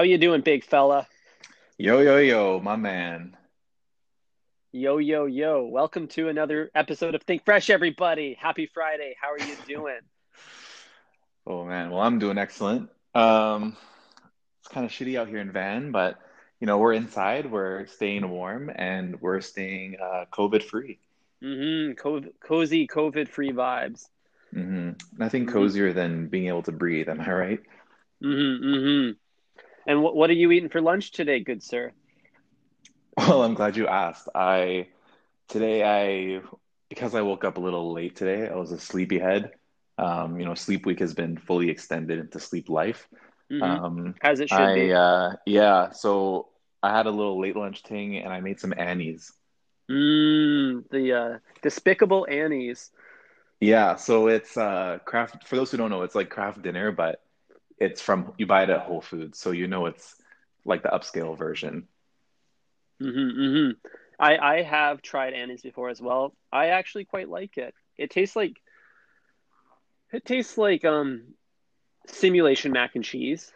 How you doing, big fella? Yo, yo, yo, my man. Yo, yo, yo. Welcome to another episode of Think Fresh, everybody. Happy Friday. How are you doing? Oh man, well I'm doing excellent. Um, it's kind of shitty out here in Van, but you know we're inside, we're staying warm, and we're staying uh, COVID free. mm-hmm. Co- cozy COVID free vibes. hmm Nothing Mhm. cozier than being able to breathe. Am I right? Mm-hmm, mm-hmm. And what, what are you eating for lunch today, good sir? Well, I'm glad you asked. I today I because I woke up a little late today. I was a sleepyhead. Um, you know, sleep week has been fully extended into sleep life. Mhm. Um, As it should I be. uh yeah, so I had a little late lunch thing and I made some Annie's. Mm, the uh, despicable Annies. Yeah, so it's uh Kraft for those who don't know, it's like Kraft dinner, but it's from you buy it at Whole Foods, so you know it's like the upscale version. Mm-hmm, mm-hmm. I I have tried Annie's before as well. I actually quite like it. It tastes like it tastes like um simulation mac and cheese.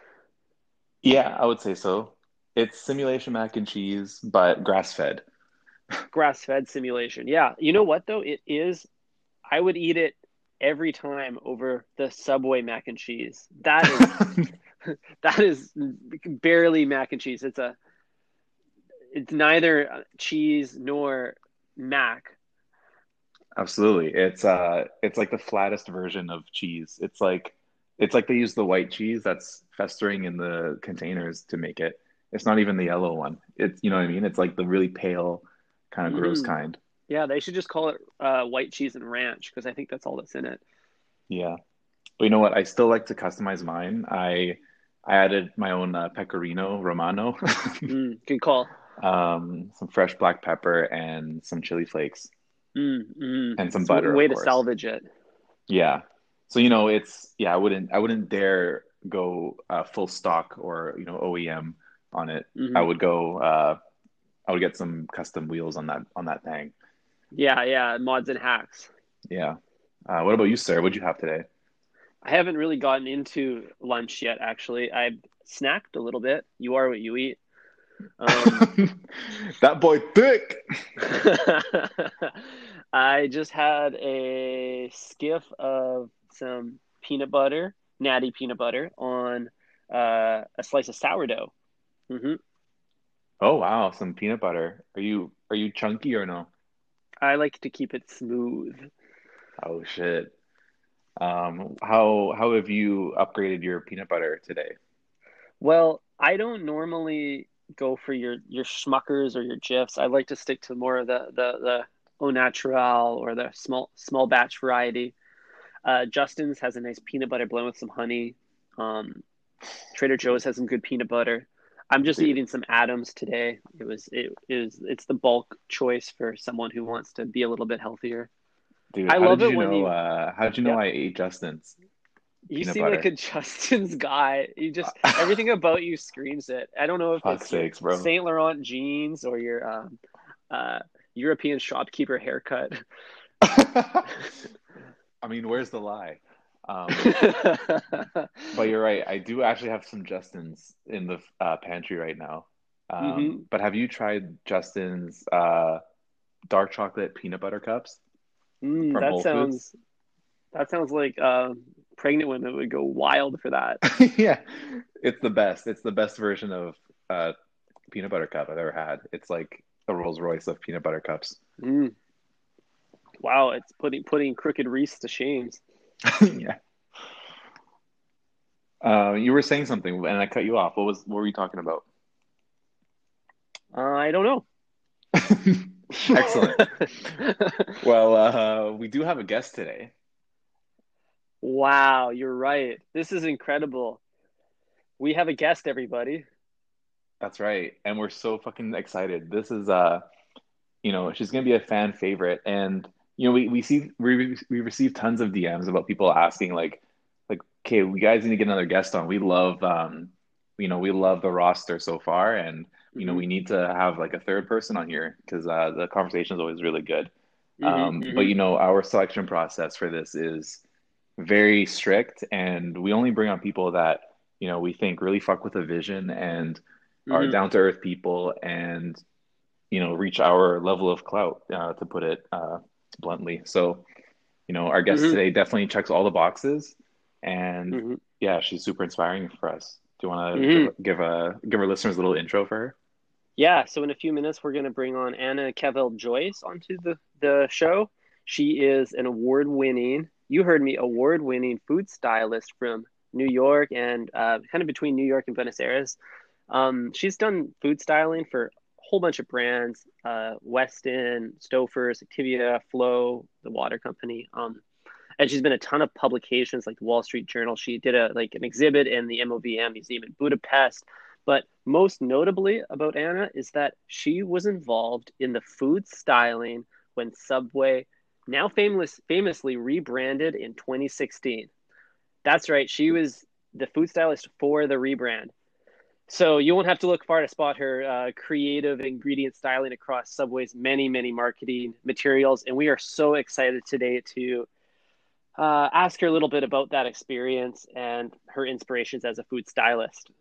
Yeah, I would say so. It's simulation mac and cheese, but grass-fed. grass-fed simulation. Yeah, you know what though? It is. I would eat it every time over the Subway mac and cheese. That is that is barely mac and cheese. It's a it's neither cheese nor mac. Absolutely. It's uh it's like the flattest version of cheese. It's like it's like they use the white cheese that's festering in the containers to make it. It's not even the yellow one. It's you know what I mean? It's like the really pale kind of gross Mm. kind. Yeah, they should just call it uh, white cheese and ranch because I think that's all that's in it. Yeah. But you know what? I still like to customize mine. I I added my own uh, pecorino romano, Mm, good call. um, some fresh black pepper and some chili flakes Mm, mm. and some It's butter, way to course. salvage it. Yeah. So you know, it's yeah, I wouldn't I wouldn't dare go uh, full stock or you know OEM on it. Mhm. I would go uh I would get some custom wheels on that on that thing. Yeah, yeah, mods and hacks. Yeah. Uh, what about you, sir? What'd you have today? I haven't really gotten into lunch yet, actually. I snacked a little bit. You are what you eat. Um, That boy thick. I just had a skiff of some peanut butter, natty peanut butter, on uh, a slice of sourdough. hmm Oh wow, some peanut butter. Are you are you chunky or no? I like to keep it smooth. Oh shit. Um, how how have you upgraded your peanut butter today? Well, I don't normally go for your your schmuckers or your jifs. I like to stick to more of the the the au natural or the small small batch variety. Uh, Justin's has a nice peanut butter blend with some honey. Um, Trader Joe's has some good peanut butter. I'm just eating some Adams today. It was it is it's the bulk choice for someone who wants to be a little bit healthier. Dude, I love it you when know you- uh how did you know Yeah. I ate Justin's? You seem butter. like a Justin's guy. You just everything about you screams it. I don't know if Fuck's it's sakes, bro. Saint Laurent jeans or your um, uh, European shopkeeper haircut. I mean, where's the lie? Um, but you're right. I do actually have some Justin's in the uh, pantry right now. Um, Mhm. But have you tried Justin's uh, dark chocolate peanut butter cups? Mm, that Whole sounds that sounds like uh, pregnant women would go wild for that. Yeah, it's the best. It's the best version of uh, peanut butter cup I've ever had. It's like a Rolls Royce of peanut butter cups. Mm. Wow, it's putting putting crooked Reese to shames. Yeah. Uh, you were saying something and I cut you off. What was what were you talking about? Uh, I don't know. Excellent. Well, uh, we do have a guest today. wow, you're right. This is incredible. We have a guest, everybody. That's right. And we're so fucking excited. This is uh you know, she's gonna be a fan favorite. And you know, we, we see we we receive tons of DMs about people asking like like, okay, we guys need to get another guest on. We love um you know, we love the roster so far and you know, Mhm. we need to have like a third person on here because uh the conversation is always really good. Mhm, Um, mhm. but you know, our selection process for this is very strict, and we only bring on people that you know we think really fuck with a vision and mm-hmm. are down to earth people and you know reach our level of clout uh, to put it uh, bluntly. So you know our guest mm-hmm. today definitely checks all the boxes, and mm-hmm. yeah, she's super inspiring for us. Do you want to mm-hmm. give, a give our listeners a little intro for her? Yeah, so in a few minutes, we're going to bring on Anna Keville Joyce onto the, the show. She is an award winning, you heard me, award winning food stylist from New York and uh, kind of between New York and Buenos Aires. Um, she's done food styling for whole bunch of brands uh, Weston, Stouffer's, Activia, Flow, the water company. Um, and she's been a ton of publications like the Wall Street Journal. She did a like an exhibit in the MOVM Museum in Budapest. But most notably about Anna is that she was involved in the food styling when Subway, now famous, famously rebranded in 2016. That's right, she was the food stylist for the rebrand. So you won't have to look far to spot her uh, creative ingredient styling across Subway's many, many marketing materials. And we are so excited today to uh, ask her a little bit about that experience and her inspirations as a food stylist.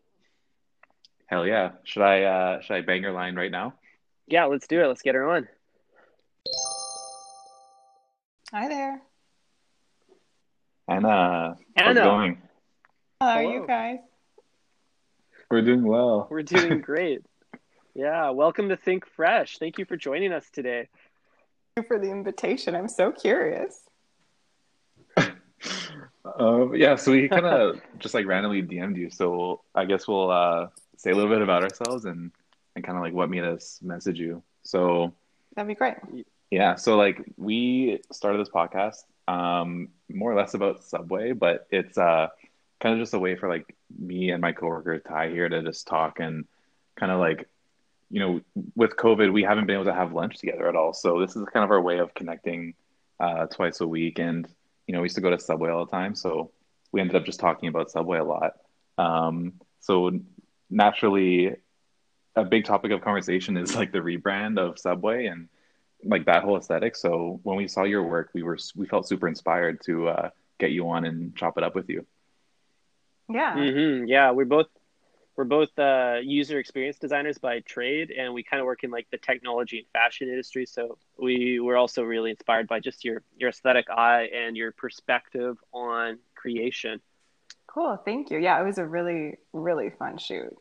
Hell yeah. Should I uh should I bang her line right now? Yeah, let's do it. Let's get her on. Hi there. Anna. Anna. How's it going? How are you guys? We're doing well. We're doing great. yeah, welcome to Think Fresh. Thank you for joining us today. Thank you for the invitation. I'm so curious. um, yeah, so we kind of just like randomly DM'd you. So I guess we'll uh, say a little bit about ourselves and and kind of like what made us message you. So that'd be great. Yeah. So like we started this podcast um, more or less about Subway, but it's uh, kind of just a way for like me and my coworker Ty here to just talk and kind of like you know with COVID we haven't been able to have lunch together at all. So this is kind of our way of connecting uh, twice a week. And you know we used to go to Subway all the time, so we ended up just talking about Subway a lot. Um, so naturally a big topic of conversation is like the rebrand of Subway and like that whole aesthetic. So when we saw your work, we were we felt super inspired to uh, get you on and chop it up with you. Yeah. Mm-hmm. Yeah, we're both we're both uh, user experience designers by trade, and we kind of work in like the technology and fashion industry. So we were also really inspired by just your your aesthetic eye and your perspective on creation. Cool, thank you. Yeah, it was a really, really fun shoot.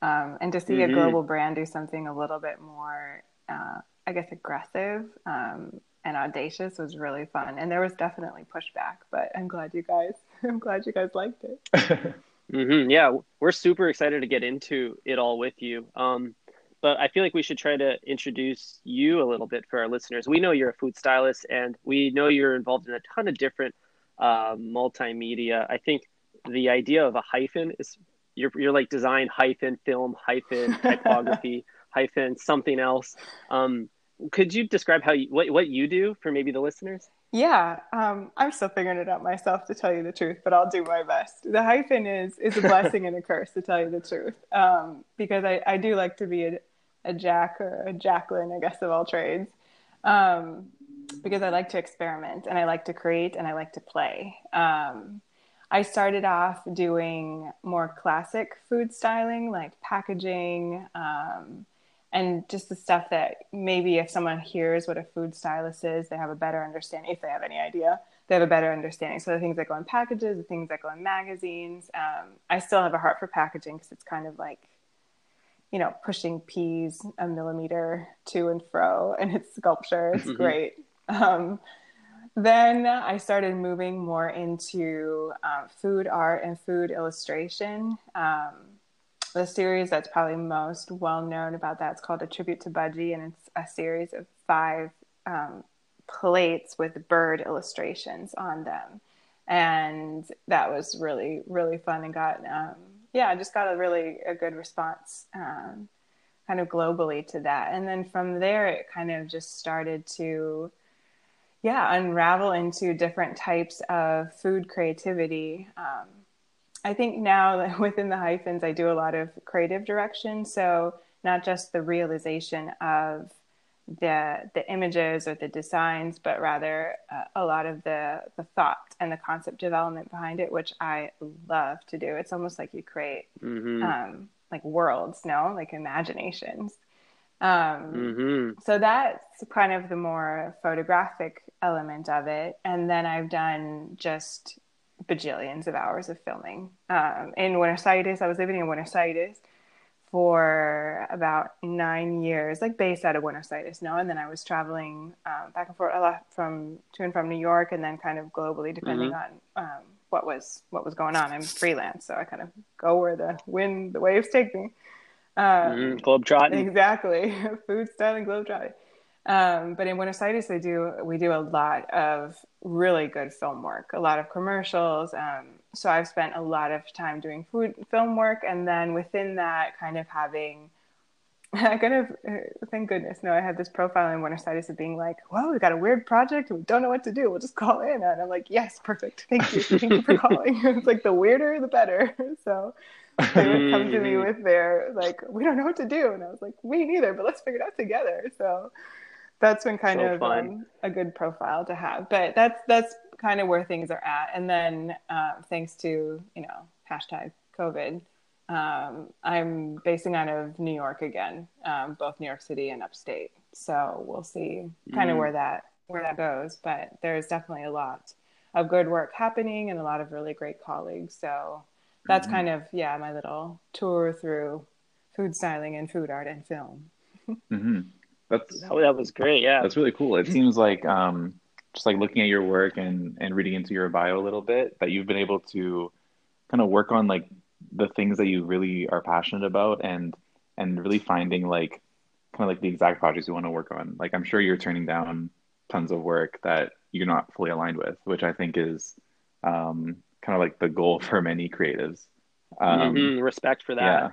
Um, and to see mm-hmm. a global brand do something a little bit more, uh, I guess, aggressive um, and audacious was really fun. And there was definitely pushback, but I'm glad you guys, I'm glad you guys liked it. mm-hmm. Yeah, we're super excited to get into it all with you. Um, but I feel like we should try to introduce you a little bit for our listeners. We know you're a food stylist, and we know you're involved in a ton of different uh, multimedia. I think the idea of a hyphen is you're, you're like design hyphen film hyphen typography hyphen something else um, could you describe how you what, what you do for maybe the listeners yeah um, i'm still figuring it out myself to tell you the truth but i'll do my best. The hyphen is is a blessing and a curse to tell you the truth. Um, because I, I do like to be a, a jack or a jacqueline i guess of all trades. Um, because i like to experiment and i like to create and i like to play. Um, I started off doing more classic food styling, like packaging, um, and just the stuff that maybe if someone hears what a food stylist is, they have a better understanding, if they have any idea, they have a better understanding. So the things that go in packages, the things that go in magazines. Um, I still have a heart for packaging because it's kind of like, you know, pushing peas a millimeter to and fro, and it's sculpture. It's mm-hmm. great. Um, then I started moving more into uh, food art and food illustration. Um, the series that's probably most well known about that is called A Tribute to Budgie, and it's a series of five um, plates with bird illustrations on them. And that was really, really fun and got, um, yeah, I just got a really a good response um, kind of globally to that. And then from there, it kind of just started to, yeah unravel into different types of food creativity um, i think now that within the hyphens i do a lot of creative direction so not just the realization of the the images or the designs, but rather uh, a lot of the the thought and the concept development behind it, which I love to do. It's almost like you create Mm-hmm. um, like worlds, no, like imaginations. Um, Mm-hmm. so that's kind of the more photographic element of it. And then I've done just bajillions of hours of filming. Um, in Buenos Aires, I was living in Buenos Aires for about nine years, like based out of Buenos Aires, no? And then I was traveling um, back and forth a lot from to and from New York and then kind of globally depending on um, what was what was going on. I'm freelance, so I kind of go where the wind, the waves take me. Um, Mm-hmm. Globetrotting. Exactly, food styling, globetrotting. Um, but in Buenos Aires, they do we do a lot of really good film work, a lot of commercials. Um, so I've spent a lot of time doing food film work, and then within that, kind of having. I kind of, uh, thank goodness, no, I had this profile in Buenos Aires of being like, well, we've got a weird project and we don't know what to do. We'll just call in. And I'm like, yes, perfect. Thank you. Thank you for calling. it's like the weirder, the better. So they would come to me with their like, we don't know what to do, and I was like, me neither, but let's figure it out together. So that's been kind So of um, a good profile to have. But that's that's kind of where things are at. And then um, thanks to you know hashtag COVID, um, I'm basing out of New York again, um, both New York City and upstate. So we'll see kind of Mm. where that where that goes. But there's definitely a lot of good work happening and a lot of really great colleagues. So that's Mhm. kind of yeah my little tour through food styling and food art and film. hmm That's That, that was great. Yeah. That's really cool. It seems like um, just like looking at your work and and reading into your bio a little bit that you've been able to kind of work on like the things that you really are passionate about and and really finding like kind of like the exact projects you want to work on. Like I'm sure you're turning down tons of work that you're not fully aligned with, which I think is um, kind of like the goal for many creatives. Um, Mhm. Respect for that.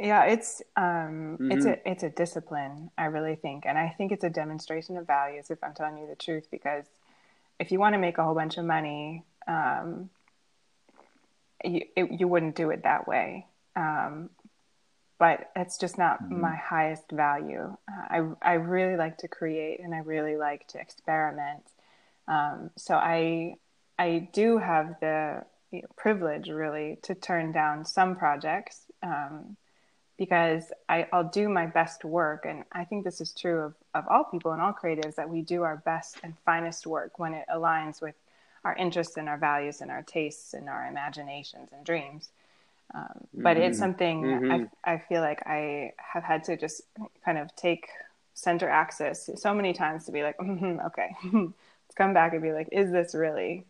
Yeah. It's um, it's Mhm. a it's a discipline. I really think, and I think it's a demonstration of values. If I'm telling you the truth, because if you want to make a whole bunch of money, um, you it, you wouldn't do it that way. Um, but it's just not Mhm. my highest value. Uh, I I really like to create, and I really like to experiment. Um, so I I do have the you know, privilege really to turn down some projects. Um, because I, I'll do my best work. And I think this is true of, of all people and all creatives that we do our best and finest work when it aligns with our interests and our values and our tastes and our imaginations and dreams. Um, but it's Mhm. something Mhm. I, I feel like I have had to just kind of take center access so many times to be like, "Mhm, okay, let's come back and be like, is this really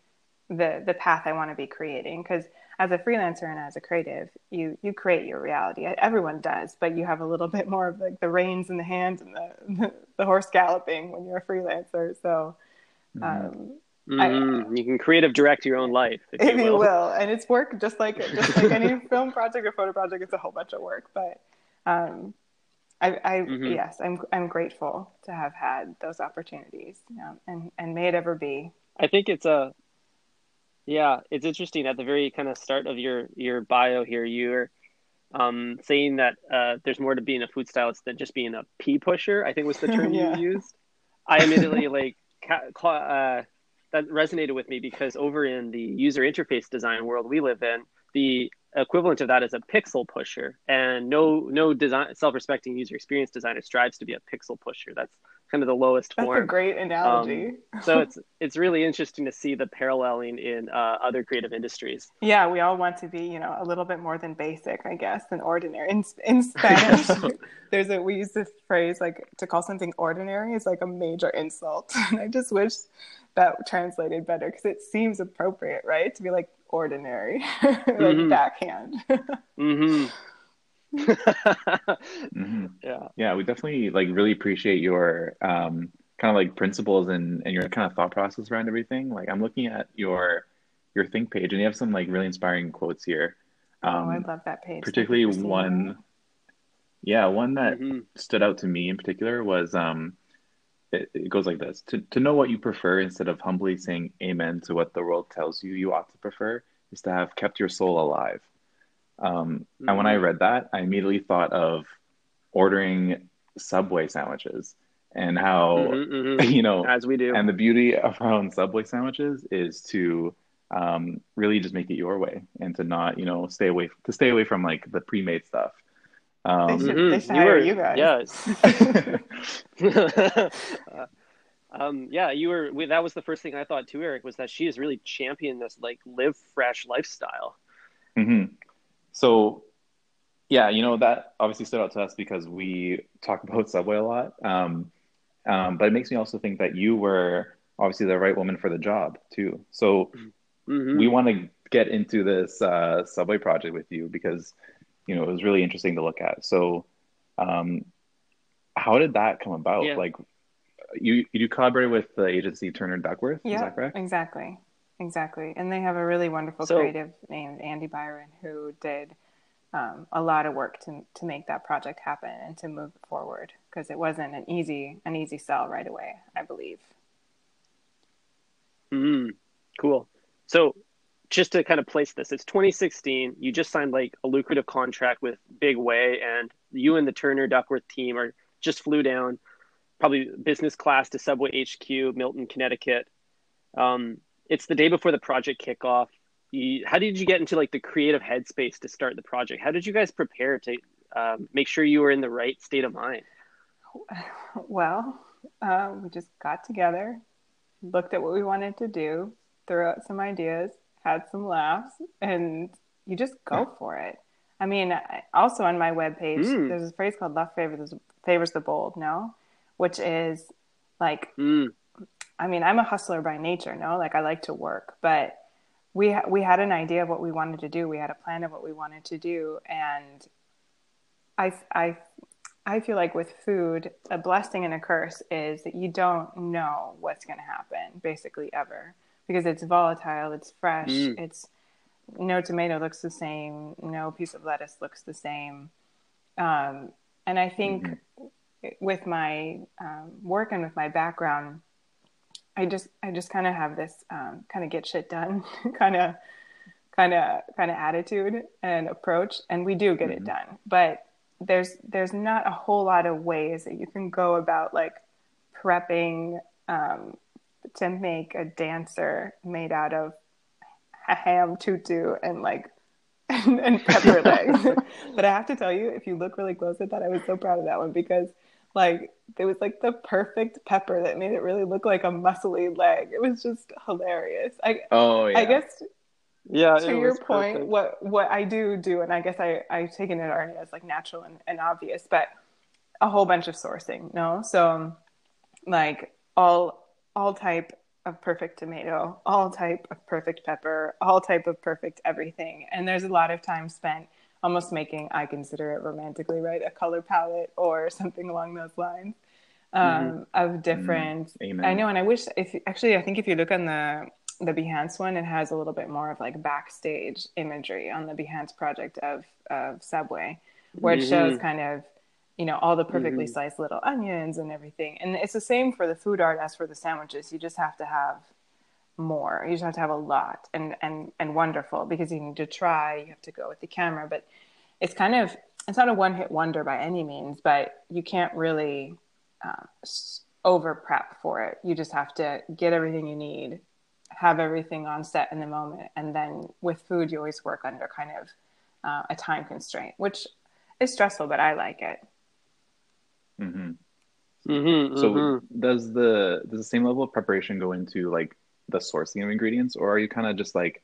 the the path I want to be creating? Because as a freelancer and as a creative, you you create your reality. Everyone does, but you have a little bit more of like the reins in the hand and the the horse galloping when you're a freelancer. So. Mhm. Um, Mhm. you can creative direct your own life, if, if you will. and it's work just like just like any film project or photo project. It's a whole bunch of work, but um, I, I Mhm. yes, I'm I'm grateful to have had those opportunities, um, and and may it ever be. I think it's a yeah, it's interesting at the very kind of start of your your bio here you're um, saying that uh, there's more to being a food stylist than just being a pee pusher. I think was the term Yeah. you used. I immediately like uh, that resonated with me because over in the user interface design world we live in, the equivalent of that is a pixel pusher, and no no design self-respecting user experience designer strives to be a pixel pusher. That's kind of the lowest form, That's a great analogy. so it's it's really interesting to see the paralleling in uh, other creative industries. yeah, we all want to be, you know, a little bit more than basic, I guess, than ordinary. In in Spanish, there's a we use this phrase like to call something ordinary is like a major insult, and I just wish that translated better because it seems appropriate, right? To be like ordinary, like Mhm. backhand. hmm Mhm. yeah. Yeah, we definitely like really appreciate your um, kind of like principles and, and your kind of thought process around everything. Like I'm looking at your your think page and you have some like really inspiring quotes here. oh, I Um, love that page. Particularly one, that. yeah, one that Mhm. stood out to me in particular was um, it, it goes like this: to to know what you prefer instead of humbly saying amen to what the world tells you you ought to prefer is to have kept your soul alive. Um, and when I Mhm. read that, I immediately thought of ordering Subway sandwiches and how Mhm, mhm. you know As we do. and the beauty of our own Subway sandwiches is to um, really just make it your way and to not, you know, stay away to stay away from like the pre-made stuff. They Um, should- Mhm. they should hire were, you guys. Yeah. um, yeah, you were. we- That was the first thing I thought too, Eric, was that she has really championed this like live fresh lifestyle. hmm So, yeah, you know that obviously stood out to us because we talk about Subway a lot. Um, um, but it makes me also think that you were obviously the right woman for the job too. So Mhm. we want to get into this uh, Subway project with you because you know it was really interesting to look at. So, um, how did that come about? Yeah. Like, you you collaborated with the agency Turner Duckworth, is Yeah, that correct? exactly, exactly. And they have a really wonderful So- creative named Andy Byron who did um, a lot of work to to make that project happen and to move it forward because it wasn't an easy an easy sell right away. I believe. Mm, cool. So, just to kind of place this, it's 2016. You just signed like a lucrative contract with Big Way, and you and the Turner Duckworth team are just flew down, probably business class to Subway HQ, Milford, Connecticut. Um, it's the day before the project kickoff. You, how did you get into like the creative headspace to start the project? How did you guys prepare to um, make sure you were in the right state of mind? Well, uh, we just got together, looked at what we wanted to do, threw out some ideas, had some laughs, and you just go for it. I mean, also on my webpage, Mm. there's a phrase called "Love favors favors the bold," no, which is like Mm, I mean, I'm a hustler by nature, no? Like I like to work, but we ha- we had an idea of what we wanted to do. We had a plan of what we wanted to do, and I I I feel like with food, a blessing and a curse is that you don't know what's going to happen basically ever because it's volatile, it's fresh, Mm. it's no tomato looks the same, no piece of lettuce looks the same. Um, and I think with my um, work and with my background, I just I just kind of have this um, kind of get shit done kind of kind of kind of attitude and approach, and we do get it Mhm. done. But there's there's not a whole lot of ways that you can go about like prepping um, to make a dancer made out of a ham tutu and like and, and pepper legs. but I have to tell you, if you look really close at that, I was so proud of that one because like it was like the perfect pepper that made it really look like a muscly leg. It was just hilarious. I Oh yeah. I guess yeah, to your point, perfect. what what I do do, and I guess I I've taken it already as like natural and, and obvious, but a whole bunch of sourcing, no, so um, like all all type of perfect tomato, all type of perfect pepper, all type of perfect everything, and there's a lot of time spent almost making I consider it romantically right a color palette or something along those lines um, of different. Amen. I know, and I wish if actually I think if you look on the the Behance one, it has a little bit more of like backstage imagery on the Behance project of of Subway, where it shows kind of you know all the perfectly Mhm. sliced little onions and everything. And it's the same for the food art as for the sandwiches. You just have to have more. You just have to have a lot and and and wonderful because you need to try. You have to go with the camera, but it's kind of it's not a one hit wonder by any means, but you can't really um, over prep for it. You just have to get everything you need, have everything on set in the moment, and then with food, you always work under kind of uh, a time constraint, which is stressful, but I like it. Mm-hmm. Mm-hmm, So mhm. does the does the same level of preparation go into like the sourcing of ingredients, or are you kind of just like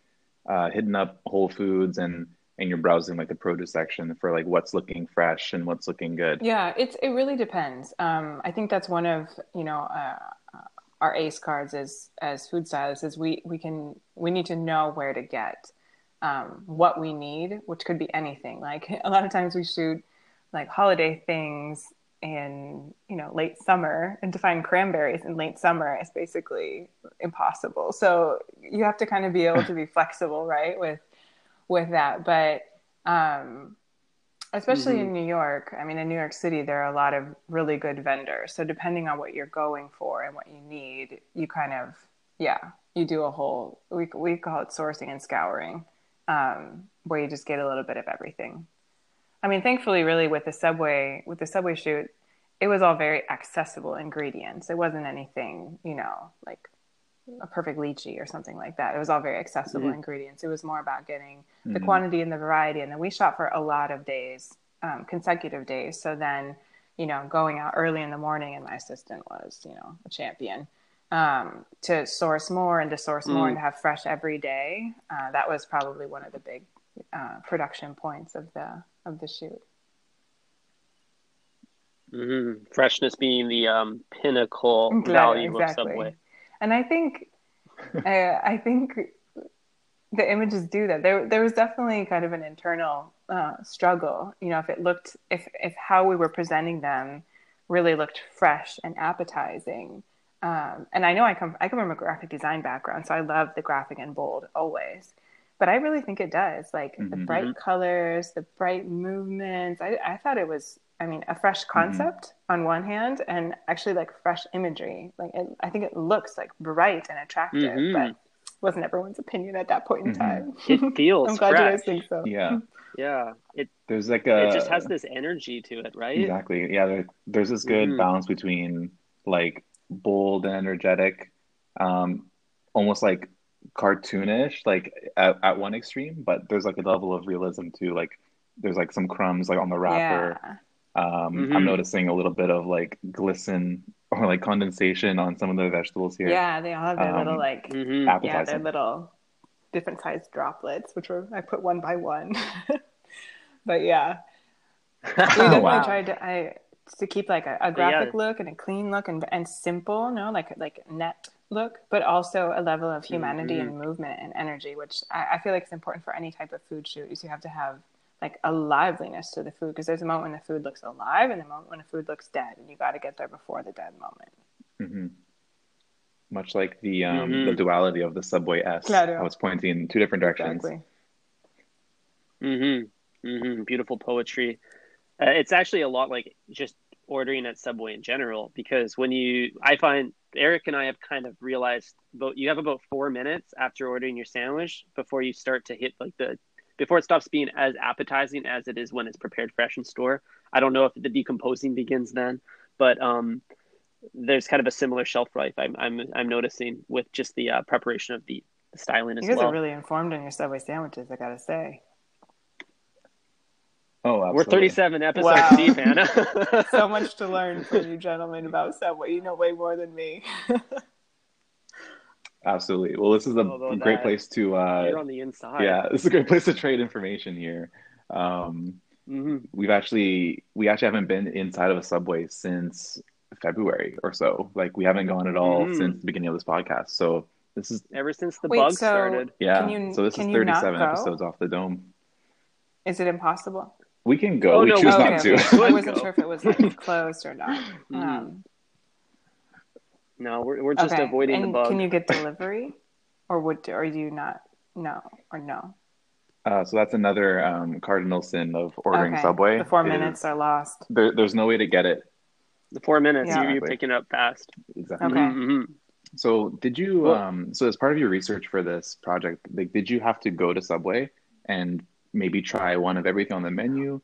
uh, hitting up Whole Foods and and you're browsing like the produce section for like what's looking fresh and what's looking good? Yeah, it's it really depends. Um, I think that's one of you know uh, our ace cards as as food stylists is we we can we need to know where to get um, what we need, which could be anything. Like a lot of times we shoot like holiday things in you know late summer, and to find cranberries in late summer is basically impossible. So you have to kind of be able to be flexible, right? With with that, but um, especially Mhm. in New York. I mean, in New York City, there are a lot of really good vendors. So depending on what you're going for and what you need, you kind of yeah, you do a whole we we call it sourcing and scouring, um, where you just get a little bit of everything. I mean, thankfully, really with the subway with the subway shoot, it was all very accessible ingredients. It wasn't anything, you know, like a perfect lychee or something like that. It was all very accessible Mhm. ingredients. It was more about getting the Mhm. quantity and the variety. And then we shot for a lot of days, um, consecutive days. So then, you know, going out early in the morning, and my assistant was, you know, a champion um, to source more and to source more Mm. and to have fresh every day. Uh, that was probably one of the big uh, production points of the of the shoot. hmm Freshness being the um, pinnacle value exactly. of Subway. And I think, I, I think the images do that. There, there was definitely kind of an internal uh, struggle. You know, if it looked, if if how we were presenting them really looked fresh and appetizing. Um, and I know I come, I come from a graphic design background, so I love the graphic and bold always. But I really think it does, like the Mhm. bright colors, the bright movements. I, I thought it was, I mean, a fresh concept on one hand, and actually like fresh imagery. Like it, I think it looks like bright and attractive, Mhm. but wasn't everyone's opinion at that point in Mhm. time. It feels I'm glad you fresh. guys think so. Yeah. Yeah, it There's like a it just has this energy to it, right? Exactly. Yeah, there, there's this good Mhm. balance between like bold and energetic, um, almost like cartoonish, like at, at one extreme, but there's like a level of realism too. Like there's like some crumbs like on the wrapper. Yeah. Um, Mhm. I'm noticing a little bit of like glisten or like condensation on some of the vegetables here. Yeah, they all have their little Um, like hmm yeah, Appetizing. they're little different sized droplets, which were I put one by one. but yeah, we definitely Wow. tried to I to keep like a, a graphic look and a clean look and and simple, no, like like net look, but also a level of humanity Mhm. and movement and energy, which I, I feel like is important for any type of food shoot. Is you have to have like a liveliness to the food because there's a moment when the food looks alive and a moment when the food looks dead, and you got to get there before the dead moment. hmm Much like the um, Mhm. the duality of the Subway S. Claro. I was pointing in two different directions. Exactly. hmm hmm Beautiful poetry. Uh, it's actually a lot like just ordering at Subway in general because when you, I find Eric and I have kind of realized about you have about four minutes after ordering your sandwich before you start to hit like the before it stops being as appetizing as it is when it's prepared fresh in store. I don't know if the decomposing begins then, but um, there's kind of a similar shelf life I'm I'm, I'm noticing with just the uh, preparation of the, the styling as well. You guys well. are really informed on your Subway sandwiches, I gotta say. Oh, We're 37 episodes Wow. deep, Anna. so much to learn from you gentlemen about Subway. You know way more than me. Absolutely. Well, this is a All about great that. place to uh, You're on the inside. yeah, this is a great place to trade information here. Um, hmm we've actually we actually haven't been inside of a subway since February or so. Like we haven't gone at all Mhm. since the beginning of this podcast. So this is Ever since the Wait, bug so- started. yeah. Can you- so this can is 37 episodes off the dome. Is it impossible? We can go. Oh, we no, choose we not can. to. I wasn't sure if it was like closed or not. Mhm. Um, No, we're, we're just okay. avoiding and the bug. Can you get delivery, or would or do you not? No or no? Uh, so that's another um, cardinal sin of ordering okay. Subway. The four minutes are lost. There, there's no way to get it the four minutes, Yeah. you, you're Exactly. picking up fast. exactly. Okay. Mhm. So did you Well- um so as part of your research for this project, like did you have to go to Subway and maybe try one of everything on the menu?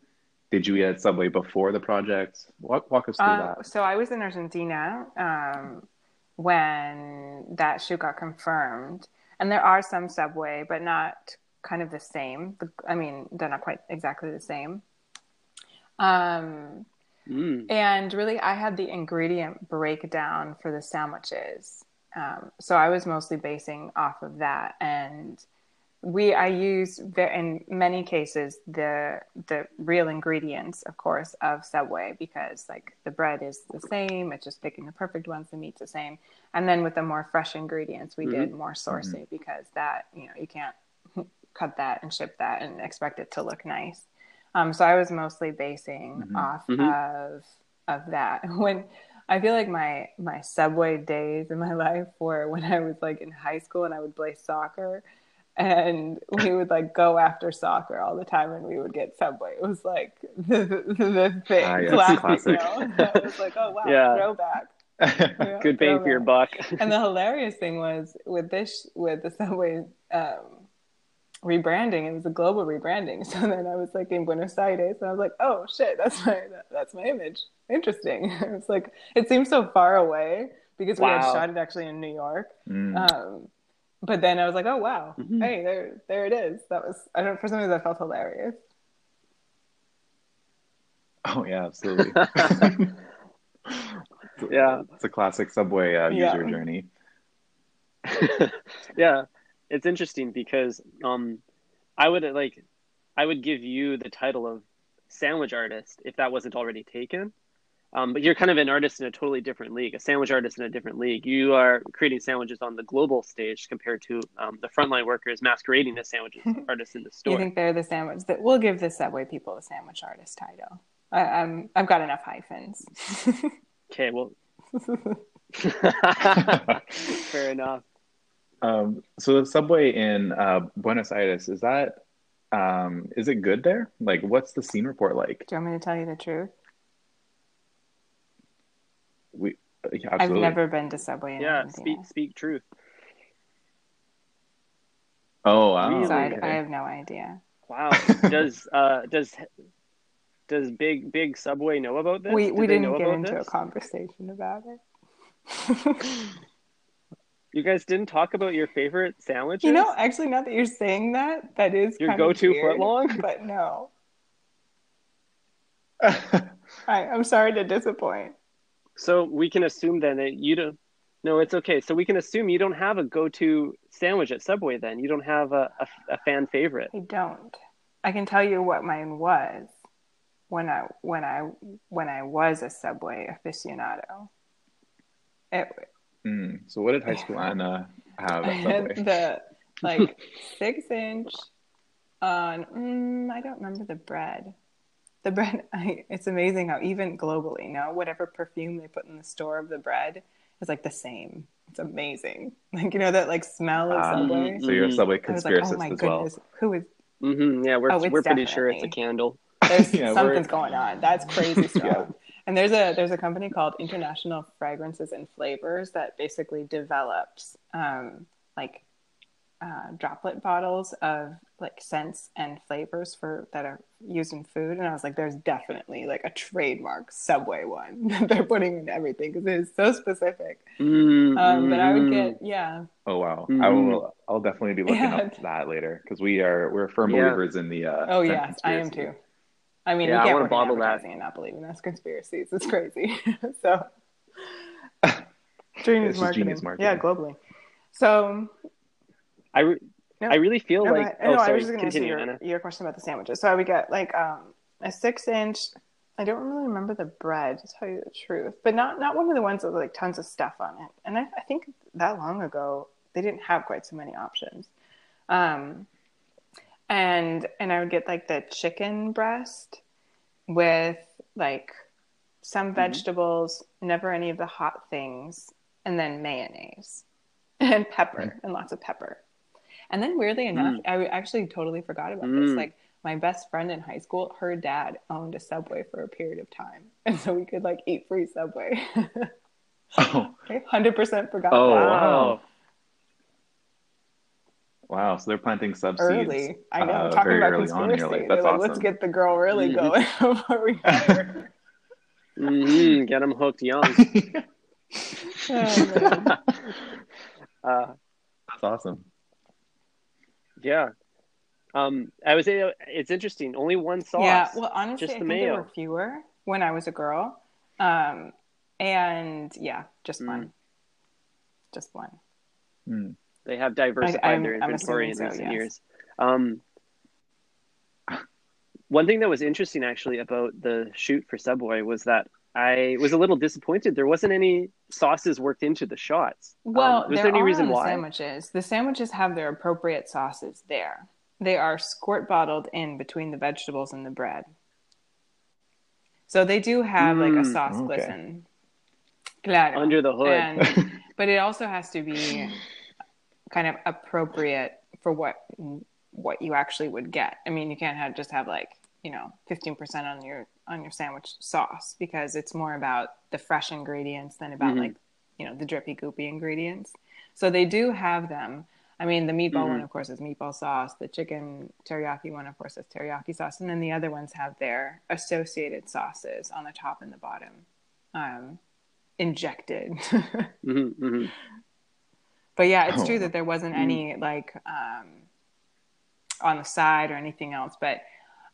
Did you eat at Subway before the project? Walk walk us through Uh, that. so I was in Argentina um, when that shoot got confirmed, and there are some Subway, but not kind of the same. I mean, they're not quite exactly the same. Um, Mm. and really, I had the ingredient breakdown for the sandwiches. Um, so I was mostly basing off of that. And we, I use in many cases the the real ingredients, of course, of Subway because like the bread is the same. It's just picking the perfect ones. The meat's the same. And then with the more fresh ingredients, we did more sourcing because that you know you can't cut that and ship that and expect it to look nice. Um, so I was mostly basing Mhm. off Mhm. of of that. When I feel like my my subway days in my life were when I was like in high school and I would play soccer, and we would like go after soccer all the time, and we would get subway. It was like the the, the thing, Ah, yes, classic. classic. You know? It was like, oh wow, Yeah. throwback. Yeah, Good bang for your buck. and the hilarious thing was with this with the subway um, rebranding. It was a global rebranding. So then I was like in Buenos Aires, and I was like, oh shit, that's my that's my image. Interesting. It's like it seems so far away because we had shot it actually in New York. Mm. Um, but then I was like, oh wow, Mhm. hey, there there it is. That was I don't for some reason that felt hilarious. Oh yeah, absolutely. Yeah. it's a classic subway uh, Yeah. user journey. yeah, it's interesting because um, I would like, I would give you the title of sandwich artist if that wasn't already taken. Um, but you're kind of an artist in a totally different league, a sandwich artist in a different league. You are creating sandwiches on the global stage compared to um, the frontline workers masquerading as sandwiches artists in the Do store. you think they're the sandwich that we'll give the Subway people a sandwich artist title? I, I'm I've got enough hyphens. Okay, well, fair enough. Um, so the subway in uh, Buenos Aires is that um, is it good there? Like, what's the scene report like? Do you want me to tell you the truth? We yeah, I've never been to Subway in Yeah, Argentina. speak speak truth. Oh wow. Really? So I, Okay. I have no idea. Wow. does uh does does big big Subway know about this? we we didn't get into this? a conversation about it. You guys didn't talk about your favorite sandwiches. you know, actually, now that you're saying that, that is Your kind go-to weird, footlong? But no, I, I'm sorry to disappoint. So we can assume then that you don't. No, it's okay. So we can assume you don't have a go-to sandwich at Subway. Then you don't have a, a, a fan favorite. I don't. I can tell you what mine was when I when I when I was a Subway aficionado. It, Mm, so what did high school Anna have I at had Subway? the like six inch on. Mm, I don't remember the bread. The bread. I, it's amazing how even globally now, whatever perfume they put in the store of the bread is like the same. It's amazing. Like you know that like smell of Ah, Subway. So you're a. Subway I was like, conspiracist oh my as well. goodness, who is? hmm yeah, we're Oh, we're pretty sure it's a candle. There's Yeah, we're- something's going on. That's crazy stuff Yeah. And there's a there's a company called International Fragrances and Flavors that basically develops um, like uh, droplet bottles of like scents and flavors for that are used in food. And I was like, there's definitely like a trademark Subway one that they're putting in everything because it is so specific. Mm, Um, but I would get yeah. Oh wow. Mhm. I will. I'll definitely be looking Yeah. up that later because we are we're firm Yeah. believers in the. Uh, Oh scent yes, I am too. I mean, Yeah, I you can't wanna work in bottle that. advertising and not believe in those conspiracies. It's crazy. so, genius It's marketing. genius marketing. Yeah, globally. So, I re- No. I really feel no, like. but- oh, no, I sorry. was just going to answer Continue, your, Anna. your question about the sandwiches. So I would get like um, a six inch. I don't really remember the bread to tell you the truth, but not not one of the ones with like tons of stuff on it. And I, I think that long ago they didn't have quite so many options. Um, and and I would get like the chicken breast with like some vegetables, never any of the hot things, and then mayonnaise and pepper and lots of pepper. And then weirdly enough, I actually totally forgot about this. Mm. Like my best friend in high school, her dad owned a Subway for a period of time, and so we could like eat free Subway. Oh Hundred percent forgot. Oh, about wow. wow. So they're planting sub that. seeds. early. I know. uh, talking about on conspiracy. your life. That's like, awesome. let's get the girl really Mhm. going before we hire. Mhm, Get them hooked young. Oh, uh, That's awesome. Yeah. Um, I was. It's interesting. Only one sauce. Yeah, well, honestly, Just I the think there were fewer when I was a girl, um, and yeah, just Mm. one, just one. Hmm. They have diversified I- I'm- their I'm inventory in assuming so, recent yes. years. Um, one thing that was interesting actually about the shoot for Subway was that I was a little disappointed there wasn't any sauces worked into the shots. Um, Well, was there there any are reason the why? sandwiches. The sandwiches have their appropriate sauces there. They are squirt bottled in between the vegetables and the bread. So they do have like a Mm, sauce okay. glisten. Claro. Under the hood. And, but it also has to be kind of appropriate for what what you actually would get. I mean, you can't have just have like you know 15% on your on your sandwich sauce because it's more about the fresh ingredients than about Mhm. like you know the drippy goopy ingredients. So they do have them. I mean, the meatball Mhm. one, of course, is meatball sauce. The chicken teriyaki one, of course, is teriyaki sauce, and then the other ones have their associated sauces on the top and the bottom, um, injected. hmm hmm But yeah, it's Oh. true that there wasn't any like um, on the side or anything else. But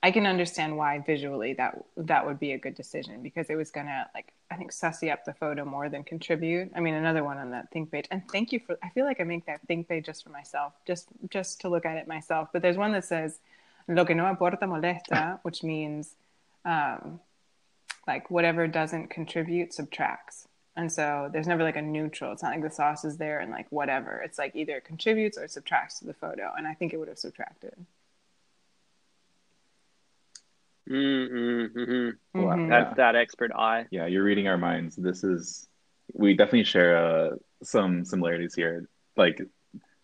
I can understand why visually that that would be a good decision because it was gonna like I think sussy up the photo more than contribute. I mean, another one on that think page. And thank you for. I feel like I make that think page just for myself, just just to look at it myself. But there's one that says "Lo que no aporta molesta," which means um, like whatever doesn't contribute subtracts. And so there's never like a neutral. It's not like the sauce is there and like whatever. It's like either it contributes or it subtracts to the photo. And I think it would have subtracted. Mm-hmm. Wow. Mhm. That that expert eye. Yeah, you're reading our minds. This is we definitely share uh, some similarities here. Like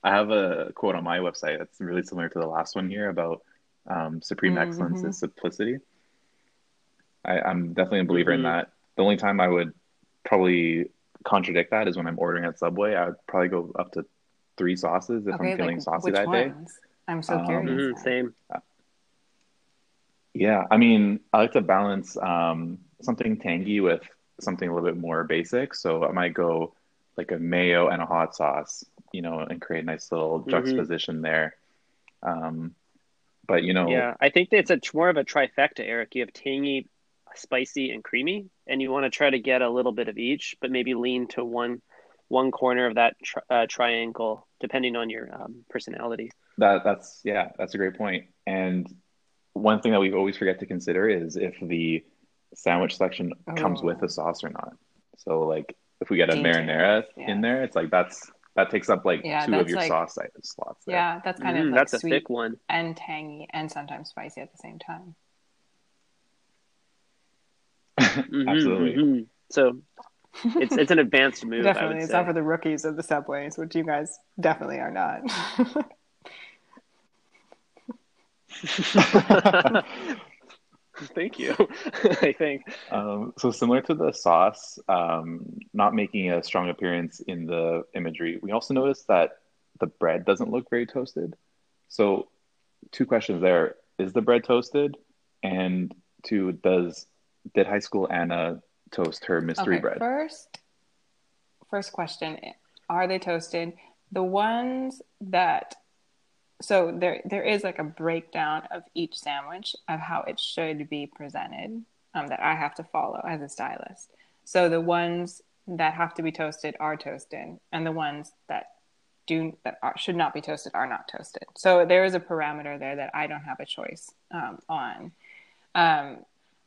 I have a quote on my website that's really similar to the last one here about um, supreme Mhm. excellence is simplicity. I, I'm definitely a believer in Mhm. that. The only time I would probably contradict that is when I'm ordering at Subway. I would probably go up to three sauces if I'm feeling like saucy which that day. I'm so Um, curious. Mhm, now. Same. Yeah, I mean, I like to balance um, something tangy with something a little bit more basic. So I might go like a mayo and a hot sauce, you know, and create a nice little Mhm. juxtaposition there. Um, but you know, Yeah, I think it's a more of a trifecta, Eric. You have tangy, spicy, and creamy, and you want to try to get a little bit of each, but maybe lean to one one corner of that tri- uh, triangle, depending on your um, personality. that that's yeah, that's a great point. And one thing that we always forget to consider is if the sandwich section comes with Oh. a sauce or not. So like if we get a Dangerous, marinara yeah. in there, it's like that's that takes up like Yeah, two of your like- sauce site- slots there. Yeah, that's kind Mm, of like that's a sweet thick one. and tangy and sometimes spicy at the same time. Mhm, Absolutely. mhm. So it's it's an advanced move. I definitely, would it's say. not for the rookies of the subways, which you guys definitely are not. Thank you. I think. Um, so similar to the sauce, um, not making a strong appearance in the imagery, we also noticed that the bread doesn't look very toasted. So two questions there. Is the bread toasted? And two, does did high school Anna toast her mystery okay, bread? first, first question: Are they toasted? The ones that so there there is like a breakdown of each sandwich of how it should be presented um, that I have to follow as a stylist. So the ones that have to be toasted are toasted, and the ones that do that are, should not be toasted are not toasted. So there is a parameter there that I don't have a choice um, on. Um,